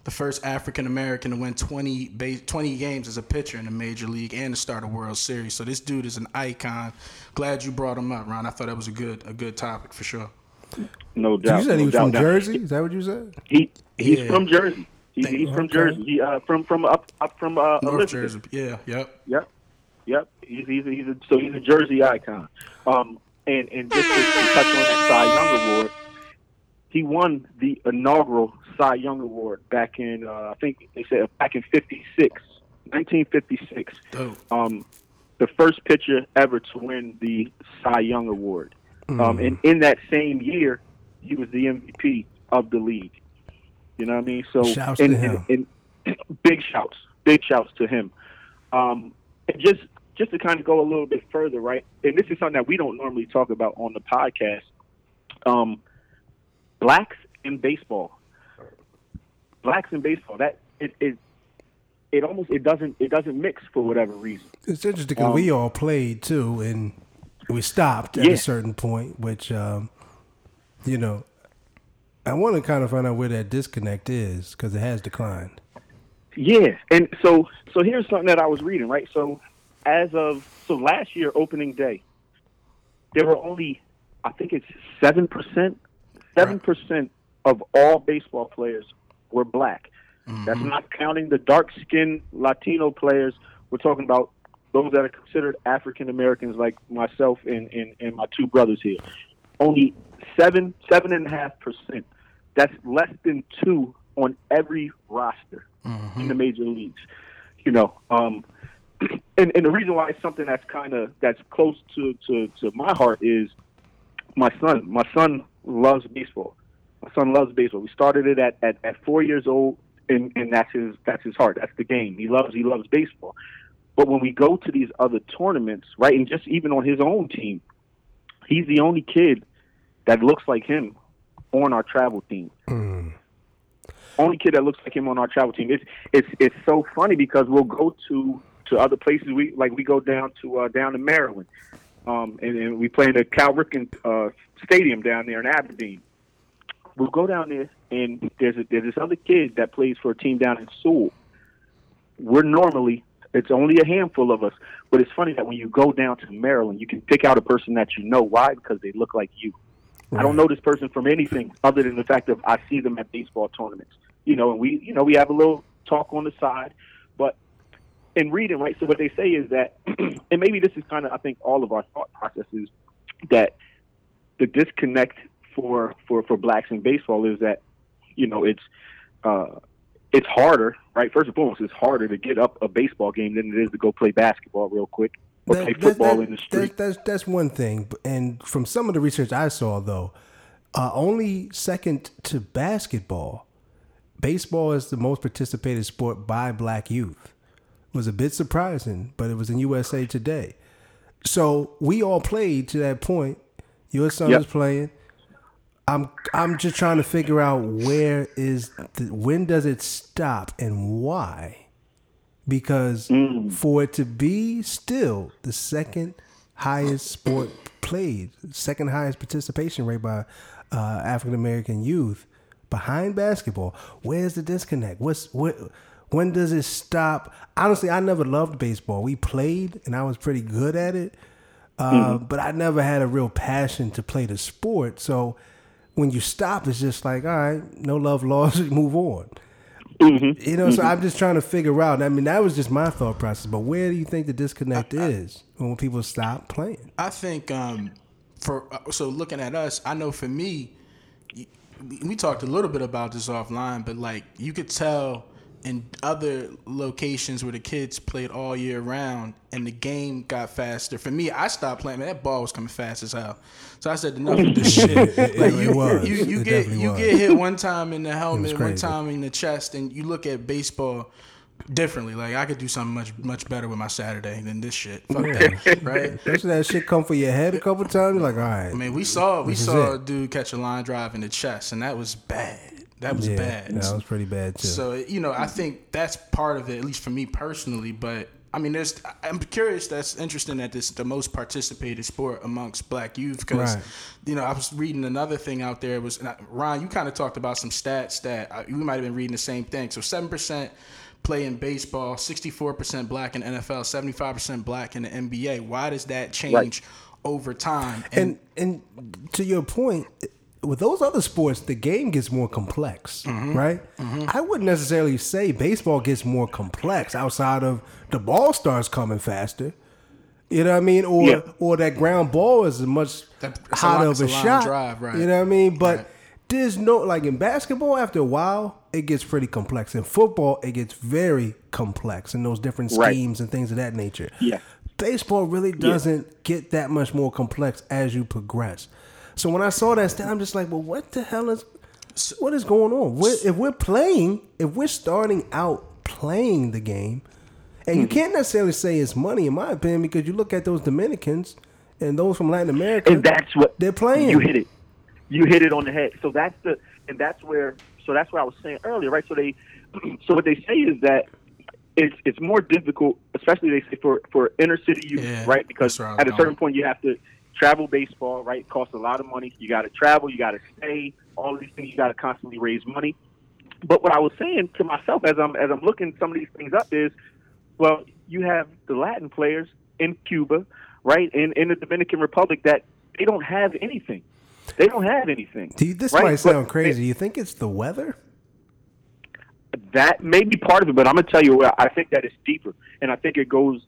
the first African American to win 20 base, 20 games as a pitcher in the major league and to start a World Series. So this dude is an icon. Glad you brought him up, Ron. I thought that was a good a good topic for sure. No So doubt. you said no he was doubt. from Now, Jersey? Is that what you said? He he's Yeah. from Jersey. He, he's from okay. Jersey. He uh, from from up up from uh, North Elizabeth. Jersey. Yeah. Yep. Yep, yep. He's he's, he's a, so he's a Jersey icon. Um, and and just to, to touch on that Cy Young Award, he won the inaugural Cy Young Award back in uh, I think they said back in '56, 1956. Dope. Um, the first pitcher ever to win the Cy Young Award. Um, and in that same year, he was the MVP of the league. You know what I mean? So Shouts and. And, and big shouts, big shouts to him. Um, and just just to kind of go a little bit further, right? And this is something that we don't normally talk about on the podcast. Um, blacks in baseball, blacks in baseball. That it, it it almost it doesn't it doesn't mix for whatever reason. It's interesting because we all played too, and we stopped at Um, Yeah. a certain point, which, um, you know, I want to kind of find out where that disconnect is because it has declined. Yeah, and so so here's something that I was reading, right? So as of so last year opening day, there were only I think it's seven percent, seven percent of all baseball players were black. That's not counting the dark skinned Latino players. We're talking about those that are considered African Americans, like myself and, and, and my two brothers here. Only seven, seven and a half percent. That's less than two on every roster in the major leagues. You know, um, *clears throat* and, and the reason why it's something that's kind of that's close to, to, to my heart is my son. My son loves baseball. My son loves baseball. We started it at, at, at four years old, and, and that's his that's his heart. That's the game. He loves he loves baseball. But when we go to these other tournaments, right, and just even on his own team, he's the only kid that looks like him on our travel team. Only kid that looks like him on our travel team. It's it's it's so funny because we'll go to to other places. We like we go down to uh, down to Maryland, um, and, and we play in the Cal Ripken uh, Stadium down there in Aberdeen. We'll go down there, and there's a, there's this other kid that plays for a team down in Sewell. We're normally it's only a handful of us, but it's funny that when you go down to Maryland, you can pick out a person that you know. Why? Because they look like you. I don't know this person from anything other than the fact that I see them at baseball tournaments. You know, and we, you know, we have a little talk on the side, but in reading, right? So what they say is that, *clears throat* and maybe this is kind of, I think, all of our thought processes that the disconnect for for for blacks in baseball is that, you know, it's uh, it's harder, right? First and foremost, it's harder to get up a baseball game than it is to go play basketball real quick or play football in the street. That, that's that's one thing, and from some of the research I saw, though, uh, only second to basketball, baseball is the most participated sport by black youth. It was a bit surprising, but it was in USA Today. So we all played to that point. Your son Yep. was playing. I'm I'm just trying to figure out where is the, when does it stop and why? Because for it to be still the second highest sport played, second highest participation rate by uh, African American youth behind basketball, where's the disconnect? What's what? When does it stop? Honestly, I never loved baseball. We played, and I was pretty good at it, uh, but I never had a real passion to play the sport. So when you stop, it's just like, all right, no love *laughs* lost, move on. You know, so I'm just trying to figure out. I mean, that was just my thought process. But where do you think the disconnect is when people stop playing? I think um, for uh, so looking at us, I know for me, we talked a little bit about this offline, but like you could tell in other locations where the kids played all year round and the game got faster. For me, I stopped playing. Man, that ball was coming fast as hell. So I said, enough *laughs* of this shit. Like you, was. you, you It get you was. get hit one time in the *laughs* helmet, one time in the chest, and you look at baseball differently. Like I could do something much much better with my Saturday than this shit. Fuck that, *laughs* right? Especially that shit come for your head a couple times. You're like, all right, I mean, we saw we saw it. a dude catch a line drive in the chest, and that was bad. That was yeah, bad. that was pretty bad too. so you know, I think that's part of it, at least for me personally. But I mean, there's I'm curious. That's interesting that this the most participated sport amongst Black youth because Right. you know I was reading another thing out there was and I- Ron. You kind of talked about some stats that uh, we might have been reading the same thing. So seven percent play in baseball, 64% black in NFL, 75% black in the NBA. Why does that change over time? and and to your point, with those other sports, the game gets more complex, Mm-hmm. right? I wouldn't necessarily say baseball gets more complex outside of the ball starts coming faster. You know what I mean? Or Yeah. or that ground ball is a much That- it's a hotter of a, shot. drive, right. You know what I mean? But Right. there's no like in basketball. After a while, it gets pretty complex. In football, it gets very complex in those different Right. schemes and things of that nature. Yeah. Baseball really doesn't get that much more complex as you progress. So when I saw that stat, I'm just like, well, what the hell is what is going on? We're, if we're playing, if we're starting out playing the game, and Mm-hmm. you can't necessarily say it's money, in my opinion, because you look at those Dominicans and those from Latin America, and that's what they're playing. You hit it. You hit it on the head. So that's the and that's where so that's what I was saying earlier, right? So they *clears throat* so what they say is that it's it's more difficult, especially they say for for inner city youth, Yeah, right? Because that's where I was at a going. certain point you have to travel baseball, right? Costs a lot of money. You got to travel, you got to stay, all of these things. You got to constantly raise money. But what I was saying to myself as I'm as I'm looking some of these things up is, well, you have the Latin players in Cuba, right, in in the Dominican Republic that they don't have anything. They don't have anything. Do you- this right? might But sound crazy. you think it's the weather? that may be part of it, but I'm gonna tell you what I think that it's deeper, and I think it goes,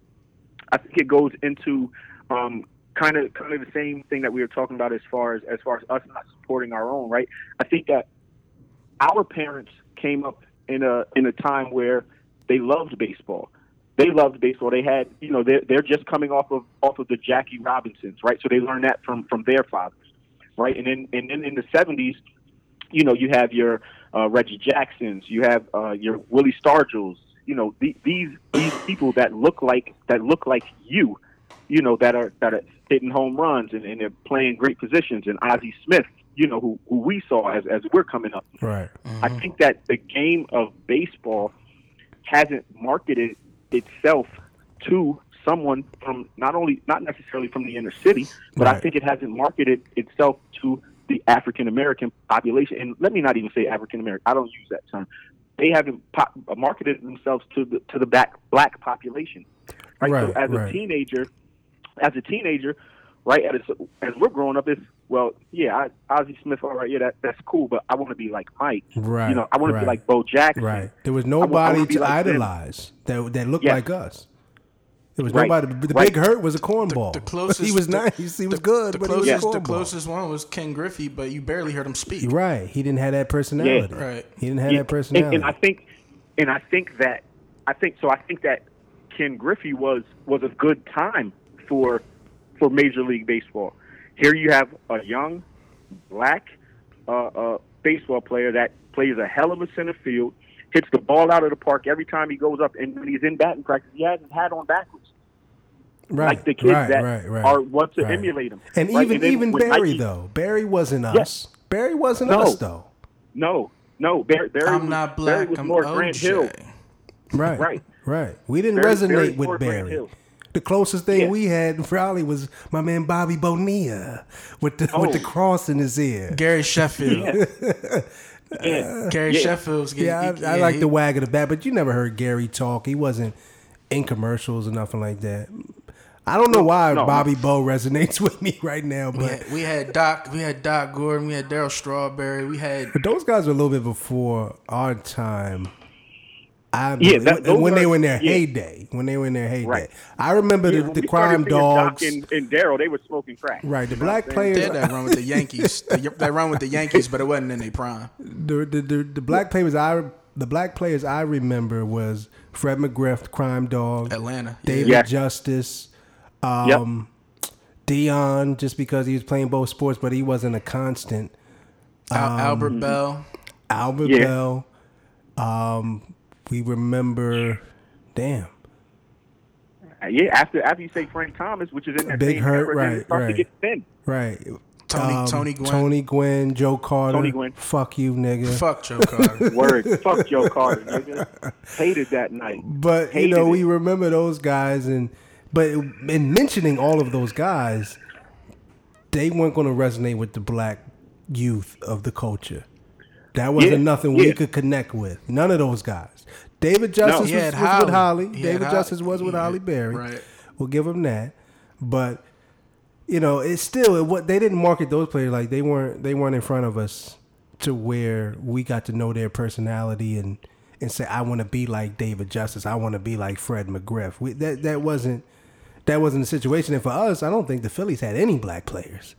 I think it goes into um, kind of kind of the same thing that we were talking about as far as as far as us not supporting our own, right? I think that our parents came up in a in a time where they loved baseball. They loved baseball. They had, you know, they're they're just coming off of off of the Jackie Robinsons, right? So they learned that from from their fathers, right? And then and then in the '70s, you know, you have your uh, Reggie Jacksons, you have uh, your Willie Stargells, you know, the, these these people that look like that look like you, you know, that are that are hitting home runs and, and they're playing great positions, and Ozzie Smith, you know, who who we saw as as we're coming up. Right. I think that the game of baseball hasn't marketed itself to someone from not only not necessarily from the inner city, but I think it hasn't marketed itself to the African American population. And let me not even say African American. I don't use that term. They haven't po- marketed themselves to the to the black black population. Right. Right, so as right. a teenager, as a teenager, right? As as we're growing up, it's well, yeah, I, Ozzie Smith, all right, yeah, that that's cool, but I want to be like Mike. Right, You know, I want to be like Bo Jackson. Right. There was I I nobody wanna be to like them. idolize that that looked Yeah. like us. There was Right, nobody. The right. Big Hurt was a cornball. The closest he was the- He was good, The but he was closest, the closest one was Ken Griffey, but you barely heard him speak. Right. He didn't have that personality. Right. He didn't have Yeah, that personality. And, and I think, and I think that, I think so. I think that Ken Griffey was was a good time for for Major League Baseball. Here you have a young black uh, uh, baseball player that plays a hell of a center field, hits the ball out of the park every time he goes up, and when he's in batting practice, he has his hat on backwards. right. like the kids right, that right, right, are want to right. emulate him. And right? even then even Barry Nike- though. Barry wasn't Yeah. us. Barry wasn't No. us though. No, no, Barry, Barry I'm was, not Barry black. was I'm more OJ. Grant Hill. Right. Right. Right. We didn't Barry- resonate Barry with Ford, Grant Barry. Hill. The closest thing Yeah. we had probably was my man Bobby Bonilla with the with the Oh. cross in his ear. Gary *laughs* Sheffield. Yeah. *laughs* Gary Yeah. Sheffield's getting. Yeah, I, I yeah, like he- the wag of the bat, but you never heard Gary talk. He wasn't in commercials or nothing like that. I don't know why no. Bobby Bo resonates *laughs* with me right now, We but had, we had Doc. We had Doc Gooden. We had Darryl Strawberry. We had but those guys were a little bit before our time. I Yeah, that- when, those when they were in their yeah. heyday, when they were in their heyday, Right. I remember Yeah, the, the crime seeing dogs. Doc and, and Darryl, they were smoking crack. Right, the You black players. they had that run with the Yankees. *laughs* they, they run with the Yankees, but it wasn't in their prime. the, the, the, the black players I the black players I remember was Fred McGriff, Crime Dog, Atlanta. David Yeah. Justice, um, Deion, just because he was playing both sports, but he wasn't a constant. Al- Um, Albert Belle. Albert Yeah. Belle, um, we remember, damn, Uh, Yeah, after after you say Frank Thomas, which is in that Big same Hurt, era, right, starts right. to get thin. right. Tony- Tony Gwynn. Tony Gwynn, Joe Carter. Tony Gwynn. Fuck you, nigga. Fuck Joe Carter. *laughs* Word, fuck Joe Carter, nigga. Hated that night. But you know, it. we remember those guys, and but in mentioning all of those guys, they weren't going to resonate with the black youth of the culture. That wasn't Yeah, nothing we could connect with. None of those guys. David Justice He was, had was with Halle. Halle. He had David Halle. Justice was with He Halle Berry. right. We'll give him that. But you know, it's still what they didn't market those players like they weren't they weren't in front of us to where we got to know their personality and and say I want to be like David Justice. I want to be like Fred McGriff. We, that that wasn't that wasn't the situation. And for us, I don't think the Phillies had any black players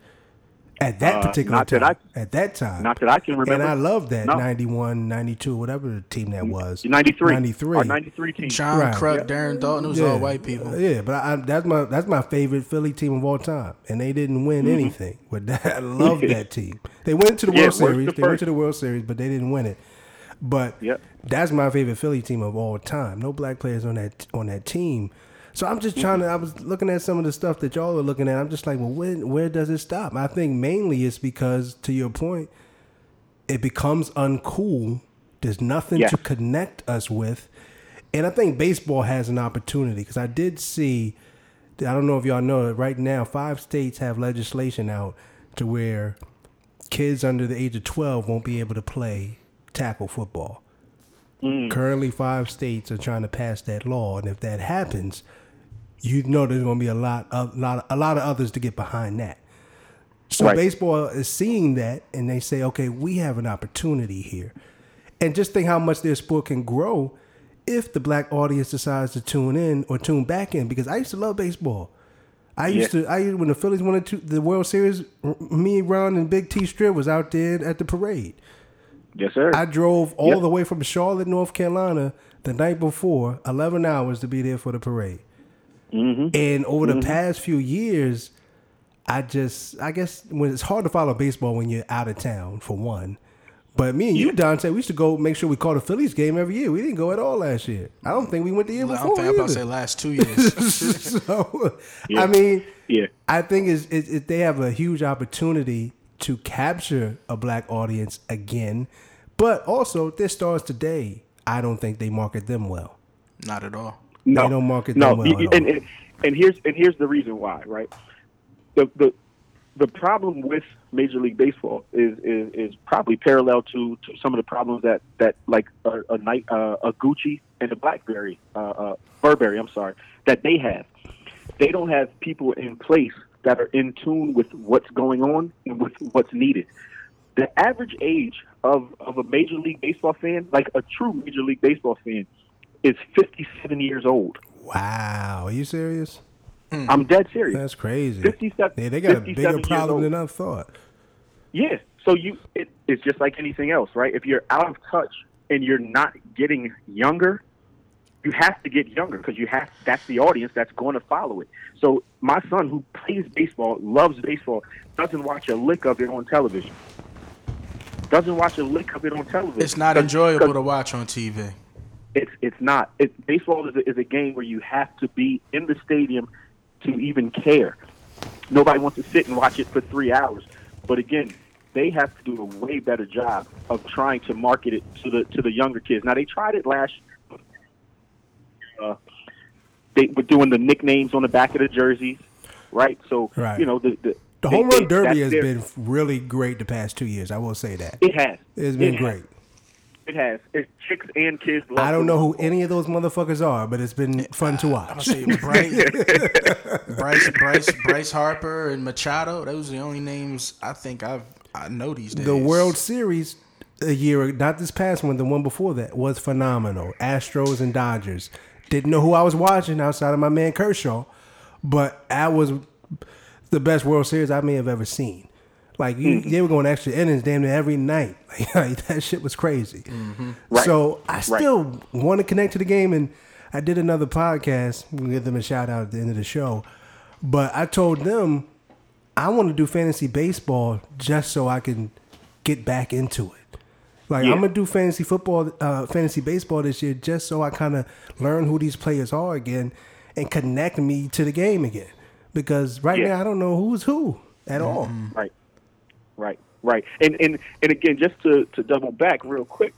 at that Uh, particular not time. that at that time, Not that I can remember. and I love that No. 91, 92, whatever the team that was. 93. 93. Our 93 team. John Right. Kruk, Yeah. Darren Daulton. It was all white people. Yeah, but I, I, that's my that's my favorite Philly team of all time, and they didn't win Mm-hmm. anything. But that, *laughs* I love that team. They went to the Yeah, World worst to Series. They went to the World Series, but they didn't win it. But Yep. that's my favorite Philly team of all time. No black players on that on that team. So I'm just trying to. I was looking at some of the stuff that y'all are looking at. I'm just like, well, when where does it stop? I think mainly it's because, to your point, it becomes uncool. There's nothing Yeah. to connect us with. And I think baseball has an opportunity because I did see, I don't know if y'all know that right now, five states have legislation out to where kids under the age of 12 won't be able to play tackle football. Mm. Currently, five states are trying to pass that law. And if that happens, you know there's going to be a lot of, lot, a lot of others to get behind that. So Right. baseball is seeing that and they say, okay, we have an opportunity here. And just think how much their sport can grow if the black audience decides to tune in or tune back in. Because I used to love baseball. I used Yeah. to. I when the Phillies won the World Series, me, Ron, and Big T Strip was out there at the parade. Yes, sir. I drove all Yep. the way from Charlotte, North Carolina, the night before, eleven hours to be there for the parade. Mm-hmm. And over the past few years, I just, I guess, when it's hard to follow baseball when you're out of town, for one. But me and you, Dante, we used to go make sure we caught a Phillies game every year. We didn't go at all last year. I don't think we went the year before. I'm about to say last two years. *laughs* so, Yeah. I mean, Yeah. I think is it, it, they have a huge opportunity to capture a black audience again, but also their stars today. I don't think they market them well. Not at all. No, They don't market no. them well and, and and here's and here's the reason why, right? The the the problem with Major League Baseball is is, is probably parallel to, to some of the problems that that like a, a night uh, a Gucci and a BlackBerry uh, uh, Burberry, I'm sorry, that they have. They don't have people in place that are in tune with what's going on and with what's needed. The average age of, of a Major League Baseball fan, like a true Major League Baseball fan, is 57 years old. Wow, are you serious? Hmm. I'm dead serious. That's crazy. 57 Yeah, they got a bigger problem than I thought. Yeah. So you, it, it's just like anything else, right? If you're out of touch and you're not getting younger, you have to get younger because you have. That's the audience that's going to follow it. So my son, who plays baseball, loves baseball, doesn't watch a lick of it on television. Doesn't watch a lick of it on television. It's not 'Cause- enjoyable 'cause to watch on TV. It's it's not. It, baseball is a, is a game where you have to be in the stadium to even care. Nobody wants to sit and watch it for three hours. But again, they have to do a way better job of trying to market it to the to the younger kids. Now they tried it last. Uh, they were doing the nicknames on the back of the jerseys, right? So Right. you know the the, The they- home run derby has their- been really great the past two years. I will say that It has. it's been It has. Great. It has. It's chicks and kids. love I don't know who any of those motherfuckers are, but it's been fun to I'm watch. gonna say Bryce, *laughs* Bryce, Bryce, Bryce Harper and Machado. Those are the only names I think I've I know these days. The World Series a year, not this past one, the one before that was phenomenal. Astros and Dodgers. Didn't know who I was watching outside of my man Kershaw, but that was the best World Series I may have ever seen. Like you, mm-hmm. they were going extra innings damn near every night. *laughs* Like, that shit was crazy. Mm-hmm. Right. So I still want to connect to the game, and I did another podcast. We'll give them a shout out at the end of the show. But I told them I want to do fantasy baseball just so I can get back into it. Like Yeah. I'm gonna do fantasy football, uh, fantasy baseball this year, just so I kind of learn who these players are again and connect me to the game again. Because right Yeah. now I don't know who's who at all. Mm-hmm. Right, right, right. And and and again, just to to double back real quick,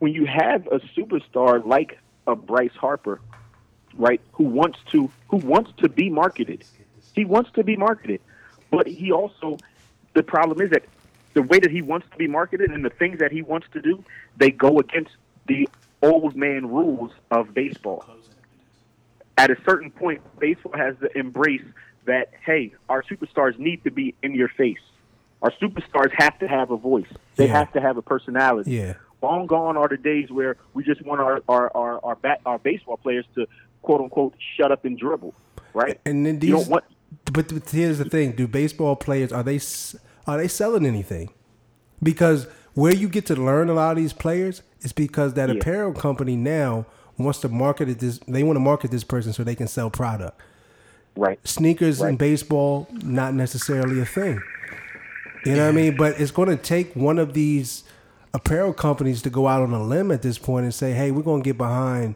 when you have a superstar like a Bryce Harper, right, who wants to who wants to be marketed, he wants to be marketed, but he also the problem is that the way that he wants to be marketed and the things that he wants to do, they go against the old man rules of baseball at a certain point, baseball has to embrace that, hey, our superstars need to be in your face. Our superstars have to have a voice. They Yeah. have to have a personality. Yeah. Long gone are the days where we just want our our our our, bat, our baseball players to quote unquote shut up and dribble, right? And then you these, don't want but, but here's the thing: Do baseball players are they are they selling anything? Because where you get to learn a lot of these players is because that Yeah. apparel company now wants to market this. They want to market this person so they can sell product. right. Sneakers in Right. baseball not necessarily a thing. You know what I mean? But it's going to take one of these apparel companies to go out on a limb at this point and say, "Hey, we're going to get behind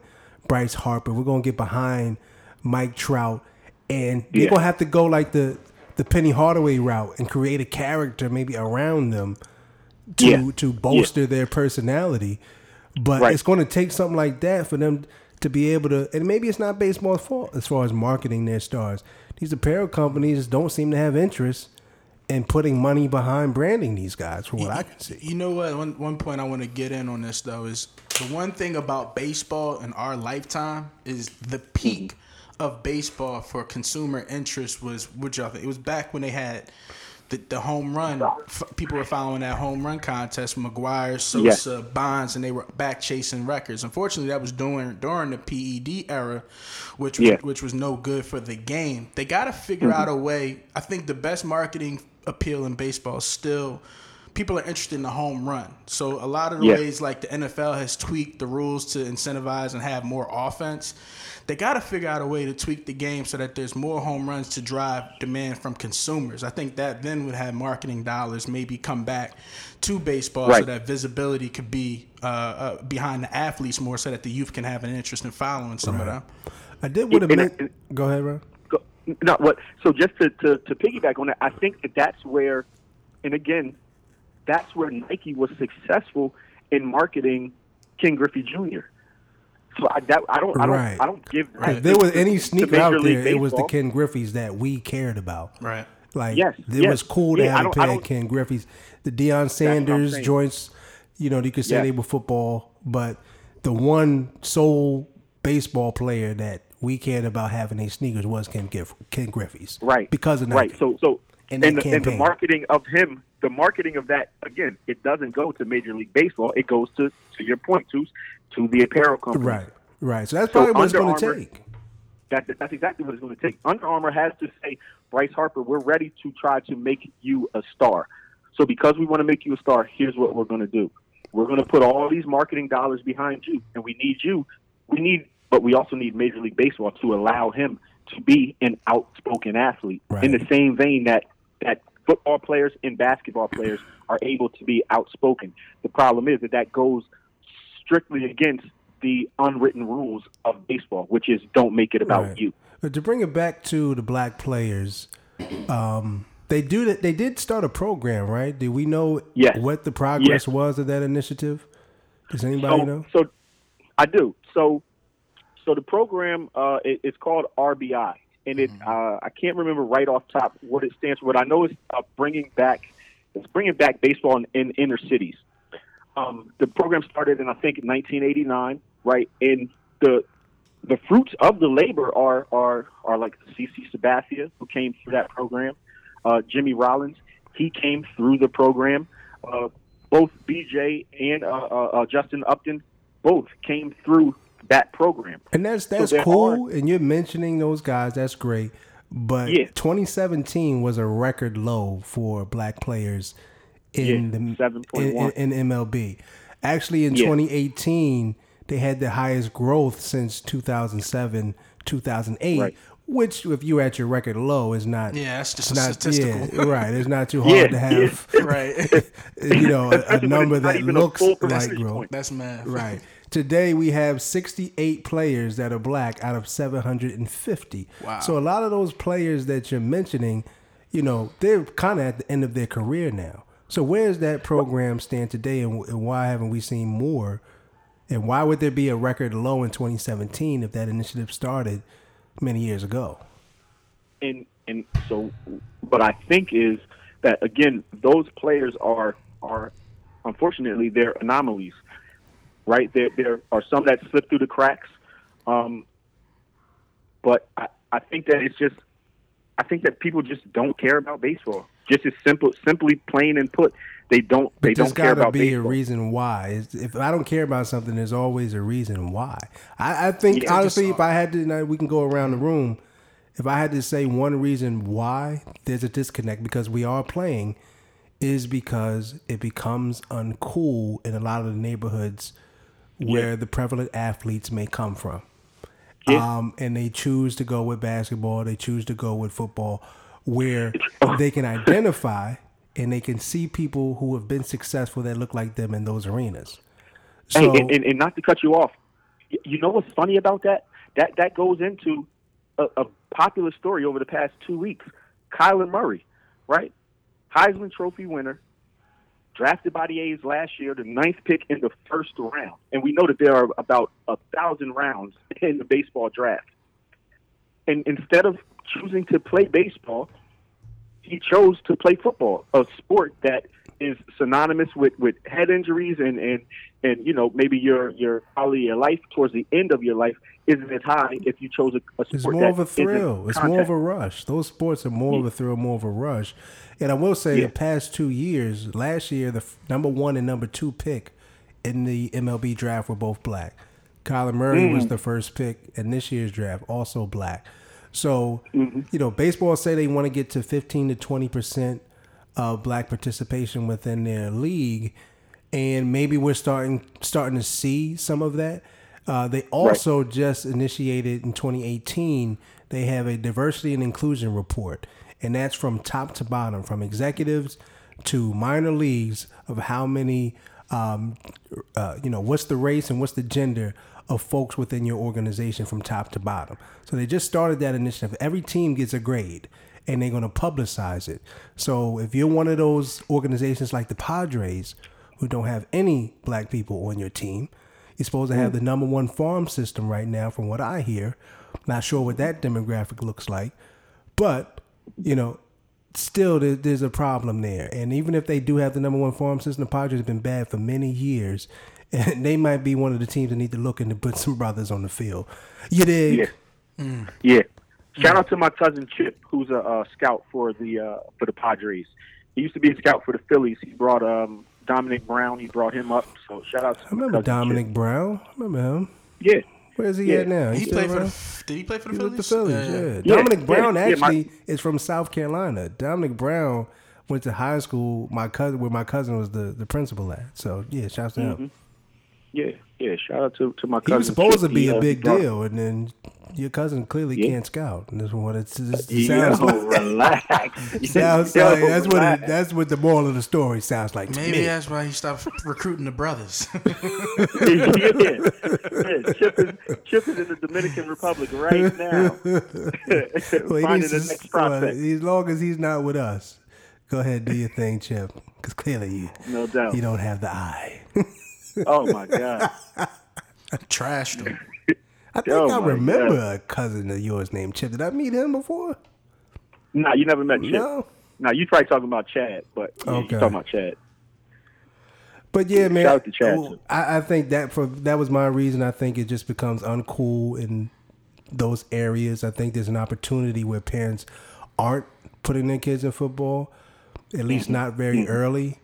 Bryce Harper. We're going to get behind Mike Trout, and they're Yeah. going to have to go like the the Penny Hardaway route and create a character maybe around them to Yeah. to bolster their personality. But Right. it's going to take something like that for them to be able to, and maybe it's not baseball's fault as far as marketing their stars. These apparel companies don't seem to have interest in putting money behind branding these guys, from what I can see. You know what? One one point I want to get in on this though is the one thing about baseball in our lifetime is the peak of baseball for consumer interest was what y'all think? It was back when they had the, the home run. F- people were following that home run contest. McGwire, Sosa, Bonds, and they were back chasing records. Unfortunately, that was during during the PED era, which Yeah. which was no good for the game. They got to figure mm-hmm. out a way. I think the best marketing appeal in baseball still people are interested in the home run. So a lot of the Yeah. ways like the NFL has tweaked the rules to incentivize and have more offense, they got to figure out a way to tweak the game so that there's more home runs to drive demand from consumers. I think that then would have marketing dollars maybe come back to baseball so that visibility could be uh, uh, behind the athletes more so that the youth can have an interest in following some of them. I did want to And- make. Go ahead, Ron. Go- No, what? So just to, to, to piggyback on that, I think that that's where, and again, that's where Nike was successful in marketing Ken Griffey Jr. So I, that, I don't, I don't, Right. I don't give. Right. If there was any sneaker Major out League there, it was the Ken Griffey's that we cared about. Right. Like Yes, it yes. was cool to Yeah, have a pair of Ken Griffey's. The Deion Sanders joints, you know, you could say Yeah. they were football, but the one sole baseball player that we cared about having these sneakers was Ken, Giff- Ken Griffey's. right Because of Nike. right so so And and, the, and the marketing of him the marketing of that again it doesn't go to major league baseball it goes to to your point to to the apparel company Right. Right. So that's So probably what it's going to take. that's that's exactly what it's going to take Under Armour has to say Bryce Harper we're ready to try to make you a star so because we want to make you a star here's what we're going to do we're going to put all these marketing dollars behind you and we need you we need but we also need Major League Baseball to allow him to be an outspoken athlete Right. in the same vein that that football players and basketball players *sighs* are able to be outspoken. The problem is that that goes strictly against the unwritten rules of baseball, which is don't make it about Right. you. But to bring it back to the black players, um, they do that. They did start a program, right? Do we know Yes. what the progress Yes. was of that initiative? Does anybody so, know? So I do. So so the program uh, it, it's called RBI, and it uh, I can't remember right off top what it stands for, but I know it's uh, bringing back it's bringing back baseball in, in inner cities. Um, the program started in I think 1989, right? And the the fruits of the labor are are are like CC Sabathia, who came through that program, uh, Jimmy Rollins, he came through the program. Uh, both BJ and uh, uh, uh, Justin Upton both came through that program. And that's that's there cool. and you're mentioning those guys. That's great. But Yeah. 2017 was a record low for black players in Yeah, the in, in, in MLB. Actually, in Yeah. 2018, they had the highest growth since 2007, 2008. Right. Which, if you're at your record low, is not. Yeah, that's just not, statistical. Yeah, right. It's not too *laughs* hard Yeah, to have, *laughs* right. *laughs* you know, a, a number that looks like growth. That's math. Right. Today we have 68 players that are black out of 750. Wow. So a lot of those players that you're mentioning, you know, they're kind of at the end of their career now. So where does that program stand today, and, and why haven't we seen more? And why would there be a record low in 2017 if that initiative started many years ago? and and so what I think is that again those players are are unfortunately they're anomalies, right? There there are some that slip through the cracks, um, but I, I think that it's just I think that people just don't care about baseball. Just as simple, simply plain and put, they don't they But there's don't care got to be baseball. a reason why. It's- If I don't care about something, there's always a reason why. I, I think Yeah, honestly, if I had to, now we can go around the room. If I had to say one reason why there's a disconnect because we are playing, is because it becomes uncool in a lot of the neighborhoods where the prevalent athletes may come from. Yeah. Um, and they choose to go with basketball, they choose to go with football, where they can identify and they can see people who have been successful that look like them in those arenas. So, hey, and, and, and not to cut you off, you know what's funny about that? That that goes into a, a popular story over the past two weeks. Kyler Murray, right? Heisman Trophy winner, drafted by the A's last year, the ninth pick in the first round, and we know that there are about a thousand rounds in the baseball draft. And instead of choosing to play baseball, he chose to play football, a sport that is synonymous with, with head injuries and, and and you know maybe your your quality of your life towards the end of your life isn't as high if you chose a, a sport It's more of a thrill. It's more of a rush. Those sports are more of a thrill, more of a rush. And I will say, Yeah. the past two years, last year, the f- number one and number two pick in the MLB draft were both black. Kyler Murray was the first pick in this year's draft, also black. So, you know, baseball say they want to get to 15 to 20 percent of black participation within their league, and maybe we're starting starting to see some of that. Uh, they also just initiated in 2018. They have a diversity and inclusion report, and that's from top to bottom, from executives to minor leagues, of how many, um, uh, you know, what's the race and what's the gender of folks within your organization from top to bottom. So they just started that initiative. Every team gets a grade and they're going to publicize it. So if you're one of those organizations like the Padres who don't have any black people on your team, you're supposed to have the number one farm system right now, from what I hear. Not sure what that demographic looks like, but you know, still there, there's a problem there. And even if they do have the number one farm system, the Padres have been bad for many years, *laughs* and they might be one of the teams that need to look in to put some brothers on the field. You dig? Yeah. Yeah. Shout out to my cousin Chip, who's a, uh scout for the uh, for the Padres. He used to be a scout for the Phillies. He brought um, Domonic Brown. He brought him up. So shout out to I remember Domonic Brown. I remember him. Yeah. Where's he Yeah. at now? He still played for the. Did he play for the He Phillies? the Phillies, uh, yeah. Yeah, Dominic yeah, Brown yeah, my- actually is from South Carolina. Domonic Brown went to high school. My cousin, where my cousin was the, the principal at. So yeah, shouts to him. Mm-hmm. Yeah. Yeah. Shout out to, to my cousin. He cousin. was supposed to be a uh, big brought- deal, and then your cousin clearly Yeah. can't scout. And that's what it Yeah, sounds like. relax. *laughs* *laughs* Sounds Yo, like that's what it, that's what the moral of the story sounds like to Maybe me. that's why he stopped recruiting the brothers. *laughs* yeah. yeah. Chip, is, Chip is in the Dominican Republic right now. Well, Finding needs the to- next well, prospect. as long as he's not with us, go ahead do your thing, Chip. Because clearly you No doubt. you don't have the eye. Oh my God. *laughs* I Trashed him. I think Oh I remember God. a cousin of yours named Chip. Did I meet him before? Nah, you never met Chip. No. Nah, you probably talking about Chad, but yeah, Okay. you talking about Chad. But yeah, man, Shout out to Chad, oh. I, I think that for that was my reason. I think it just becomes uncool in those areas. I think there's an opportunity where parents aren't putting their kids in football, at least mm-hmm. not very mm-hmm. early.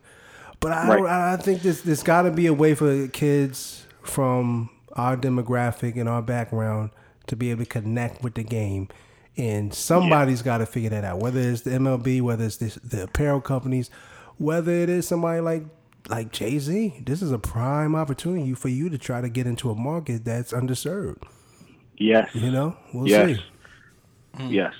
But I, don't, I I think there's there's got to be a way for kids from our demographic and our background to be able to connect with the game. And somebody's got to figure that out. Whether it's the MLB, whether it's this, the apparel companies, whether it is somebody like like Jay Z. This is a prime opportunity for you to try to get into a market that's underserved. Yes. You know, we'll yes. see. Mm. Yes.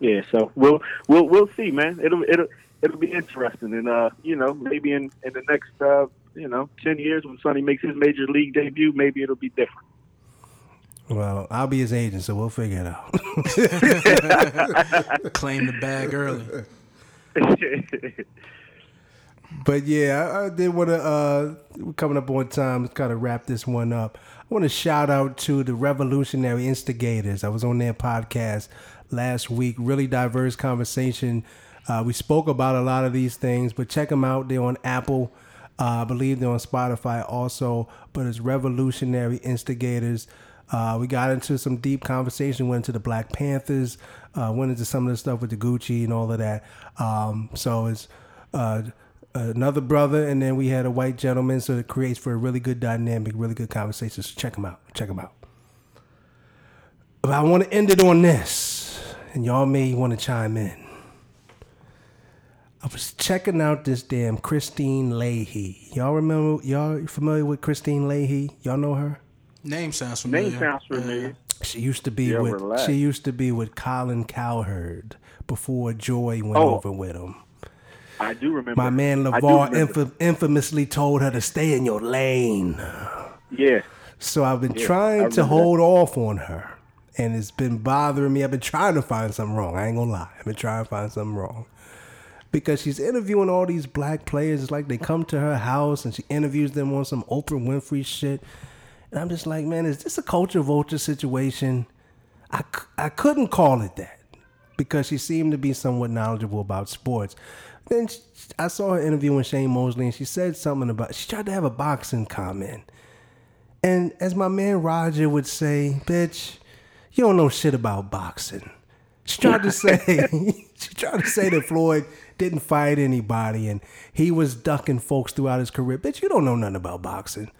Yeah. So we'll we'll we'll see, man. It'll it'll it'll be interesting, and uh, you know, maybe in in the next uh, you know, ten years when Sonny makes his major league debut, maybe it'll be different. Well, I'll be his agent, so we'll figure it out. *laughs* Claim the bag early. *laughs* But yeah, I, I did want to. Uh, coming up on time. Let's kind of wrap this one up. I want to shout out to the Revolutionary Instigators. I was on their podcast last week. Really diverse conversation. Uh, we spoke about a lot of these things, but check them out. They're on Apple. Uh, I believe they're on Spotify also. But it's Revolutionary Instigators. Uh, we got into some deep conversation. Went into the Black Panthers. Uh, went into some of the stuff with the Gucci and all of that. Um, so it's uh, another brother, and then we had a white gentleman. So it creates for a really good dynamic, really good conversation. So check them out. Check them out. But I want to end it on this, and y'all may want to chime in. I was checking out this damn Kristine Leahy. Y'all remember? Y'all familiar with Kristine Leahy? Y'all know her? Name sounds familiar. Name sounds familiar. She used to be Yeah, with relax. she used to be with Colin Cowherd before Joy went Oh. over with him. I do remember. My man I do LaVar remember. infam- infamously told her to stay in your lane. Yeah. So I've been Yeah, trying to remember hold off on her. And it's been bothering me. I've been trying to find something wrong. I ain't gonna lie. I've been trying to find something wrong. Because she's interviewing all these black players. It's like they come to her house and she interviews them on some Oprah Winfrey shit. And I'm just like, man, is this a culture vulture situation? I, I couldn't call it that because she seemed to be somewhat knowledgeable about sports. Then she, I saw her interviewing Shane Mosley, and she said something about she tried to have a boxing comment. And as my man Roger would say, bitch, you don't know shit about boxing. She tried to *laughs* say *laughs* she tried to say that Floyd didn't fight anybody and he was ducking folks throughout his career. Bitch, you don't know nothing about boxing.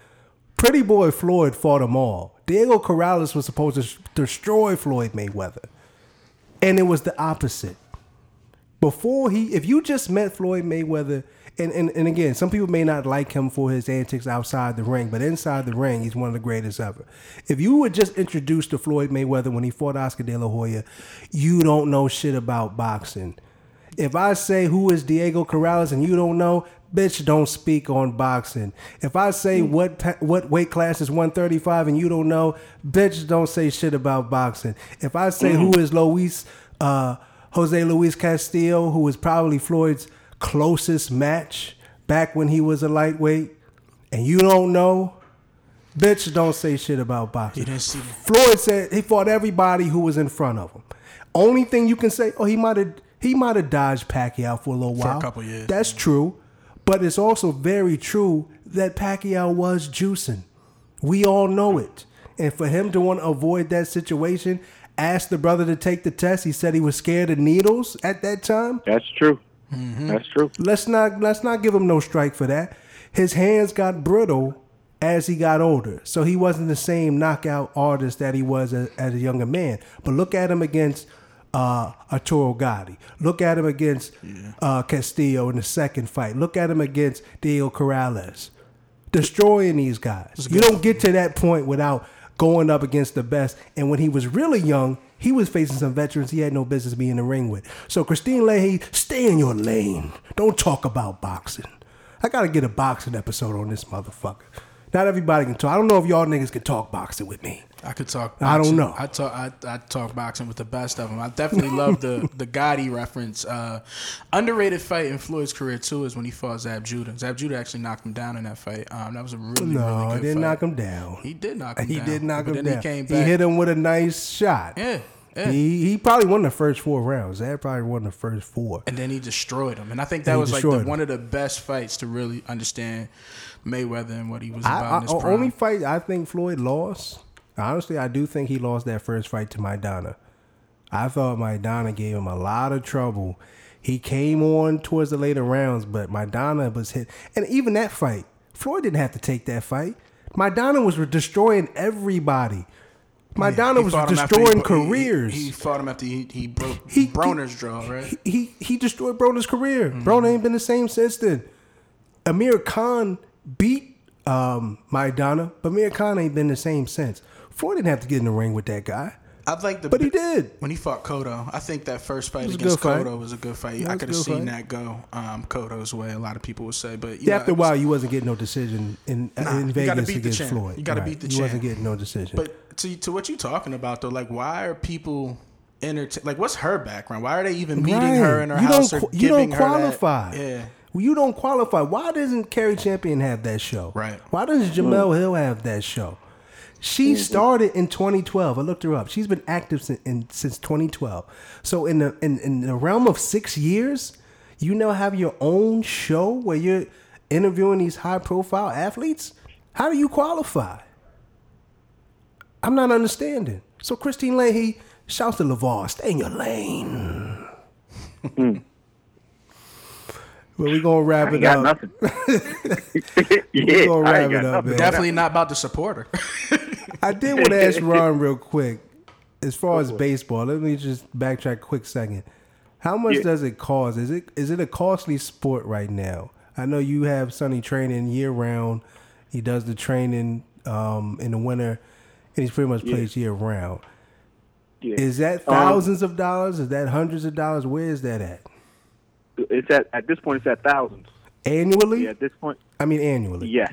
Pretty boy Floyd fought them all. Diego Corrales was supposed to destroy Floyd Mayweather. And it was the opposite. Before he if you just met Floyd Mayweather and, and, and again, some people may not like him for his antics outside the ring, but inside the ring, he's one of the greatest ever. If you were just introduced to Floyd Mayweather when he fought Oscar De La Hoya, you don't know shit about boxing. If I say who is Diego Corrales and you don't know, bitch, don't speak on boxing. If I say what what weight class is 135 and you don't know, bitch, don't say shit about boxing. If I say who is Luis uh, Jose Luis Castillo, who was probably Floyd's closest match back when he was a lightweight, and you don't know, bitch, don't say shit about boxing. You didn't see Floyd said he fought everybody who was in front of him. Only thing you can say, oh, he might have he might have dodged Pacquiao for a little while. For a while. couple years, That's true, but it's also very true that Pacquiao was juicing. We all know it, and for him to want to avoid that situation, ask the brother to take the test. He said he was scared of needles at that time. That's true. Mm-hmm. That's true. Let's not let's not give him no strike for that. His hands got brittle as he got older, so he wasn't the same knockout artist that he was as, as a younger man. But look at him against uh, Arturo Gatti. Look at him against uh, Castillo in the second fight. Look at him against Diego Corrales, destroying these guys. You don't get to that point without going up against the best. And when he was really young, he was facing some veterans he had no business being in the ring with. So Kristine Leahy, stay in your lane. Don't talk about boxing. I gotta get a boxing episode on this motherfucker. Not everybody can talk. I don't know if y'all niggas can talk boxing with me. I could talk. I don't know. I talk. I, I talk boxing with the best of them. I definitely love the *laughs* the Gatti reference. Uh, underrated fight in Floyd's career too is when he fought Zab Judah. Zab Judah actually knocked him down in that fight. Um, that was a really No, really I good didn't fight. knock him down. He did knock him He down. did knock but him then down. He came back. He hit him with a nice shot. Yeah, yeah. He he probably won the first four rounds. That probably won the first four. and then he destroyed him. And I think that was like the, one of the best fights to really understand Mayweather and what he was about I, in his o- prime. only fight I think Floyd lost. Honestly, I do think he lost that first fight to Maidana. I thought Maidana gave him a lot of trouble. He came on towards the later rounds, but Maidana was hit. And even that fight, Floyd didn't have to take that fight. Maidana was destroying everybody. Maidana He was he destroying he- careers. He, fought him after he, he broke He- Broner's jaw, right? he he, he destroyed Broner's career. Mm-hmm. Broner ain't been the same since then. Amir Khan beat um, Maidana, but Amir Khan ain't been the same since. Floyd didn't have to get in the ring with that guy, I like the but he did. when he fought Cotto. I think that first fight was against good fight. Cotto was a good fight. I could have seen fight. that go um, Cotto's way. A lot of people would say, but you know, After a while, you wasn't getting no decision in Nah, in you Vegas gotta beat the against champ. Floyd. You gotta beat the You wasn't getting no decision. But to to what you talking about though, like why are people entertain? Like, what's her background? Why are they even meeting Right. her in her you house don't, or you don't her that- qualify. Yeah. Well, you don't qualify. Why doesn't Cari Champion have that show? Right. Why doesn't Jemele Hill have that show? She Mm-hmm. started in 2012. I looked her up. She's been active since, in, since 2012. So in the in, in the realm of six years, you now have your own show where you're interviewing these high profile athletes. How do you qualify? I'm not understanding. So Kristine Leahy shouts to LaVar, stay in your lane. well, we're gonna wrap I it ain't got up. nothing. *laughs* *laughs* yeah, gonna I wrap ain't it up, nothing. man. Definitely not about to support her. *laughs* I did want to ask *laughs* Ron real quick, as far as baseball. Let me just backtrack a quick second. How much Yeah. does it cost? Is it is it a costly sport right now? I know you have Sonny training year round. He does the training um, in the winter, and he's pretty much plays year round. Yeah. Is that Um, thousands of dollars? Is that hundreds of dollars? Where is that at? It's at at this point. It's at thousands. Annually? Yeah, at this point. I mean annually. Yes.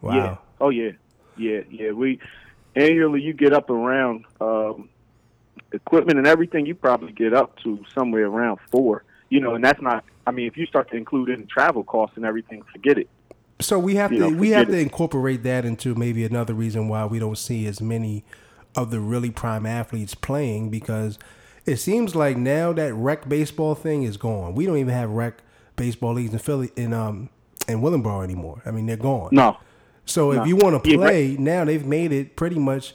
Wow. Yeah. Oh yeah. Yeah. Yeah. We annually you get up around um, equipment and everything. You probably get up to somewhere around four. You know, and that's not. I mean, if you start to include in travel costs and everything, forget it. So we have You to know, we have forget to incorporate that into maybe another reason why we don't see as many of the really prime athletes playing because it seems like now that rec baseball thing is gone. We don't even have rec baseball leagues in Philly in um in Willingboro anymore. I mean, they're gone. No. So No. if you want to Yeah, play now, they've made it pretty much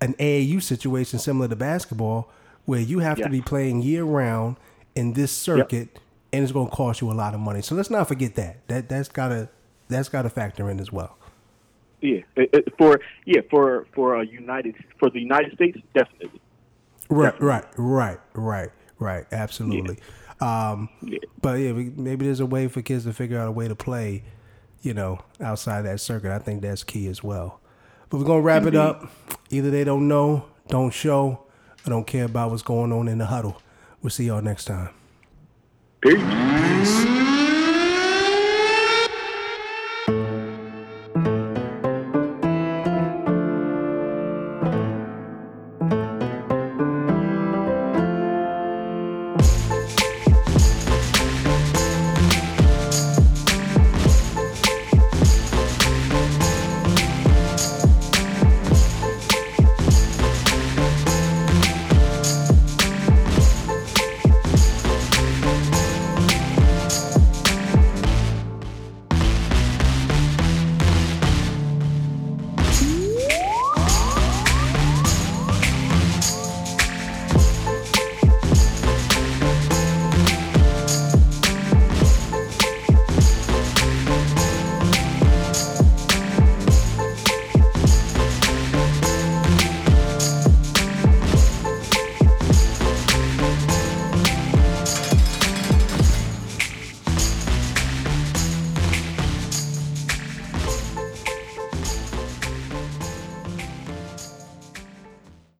an AAU situation similar to basketball, where you have to be playing year round in this circuit, and it's going to cost you a lot of money. So let's not forget that. That that's gotta that's got to factor in as well. Yeah, it, it- for yeah for for a United for the United States, definitely. Right, Definitely. right, right, right, right. Absolutely. Um, Yeah. But yeah, maybe there's a way for kids to figure out a way to play, you know, outside that circuit. I think that's key as well. But we're gonna wrap it up. Either they don't know, don't show, or don't care about what's going on in the huddle. We'll see y'all next time. Peace. Peace.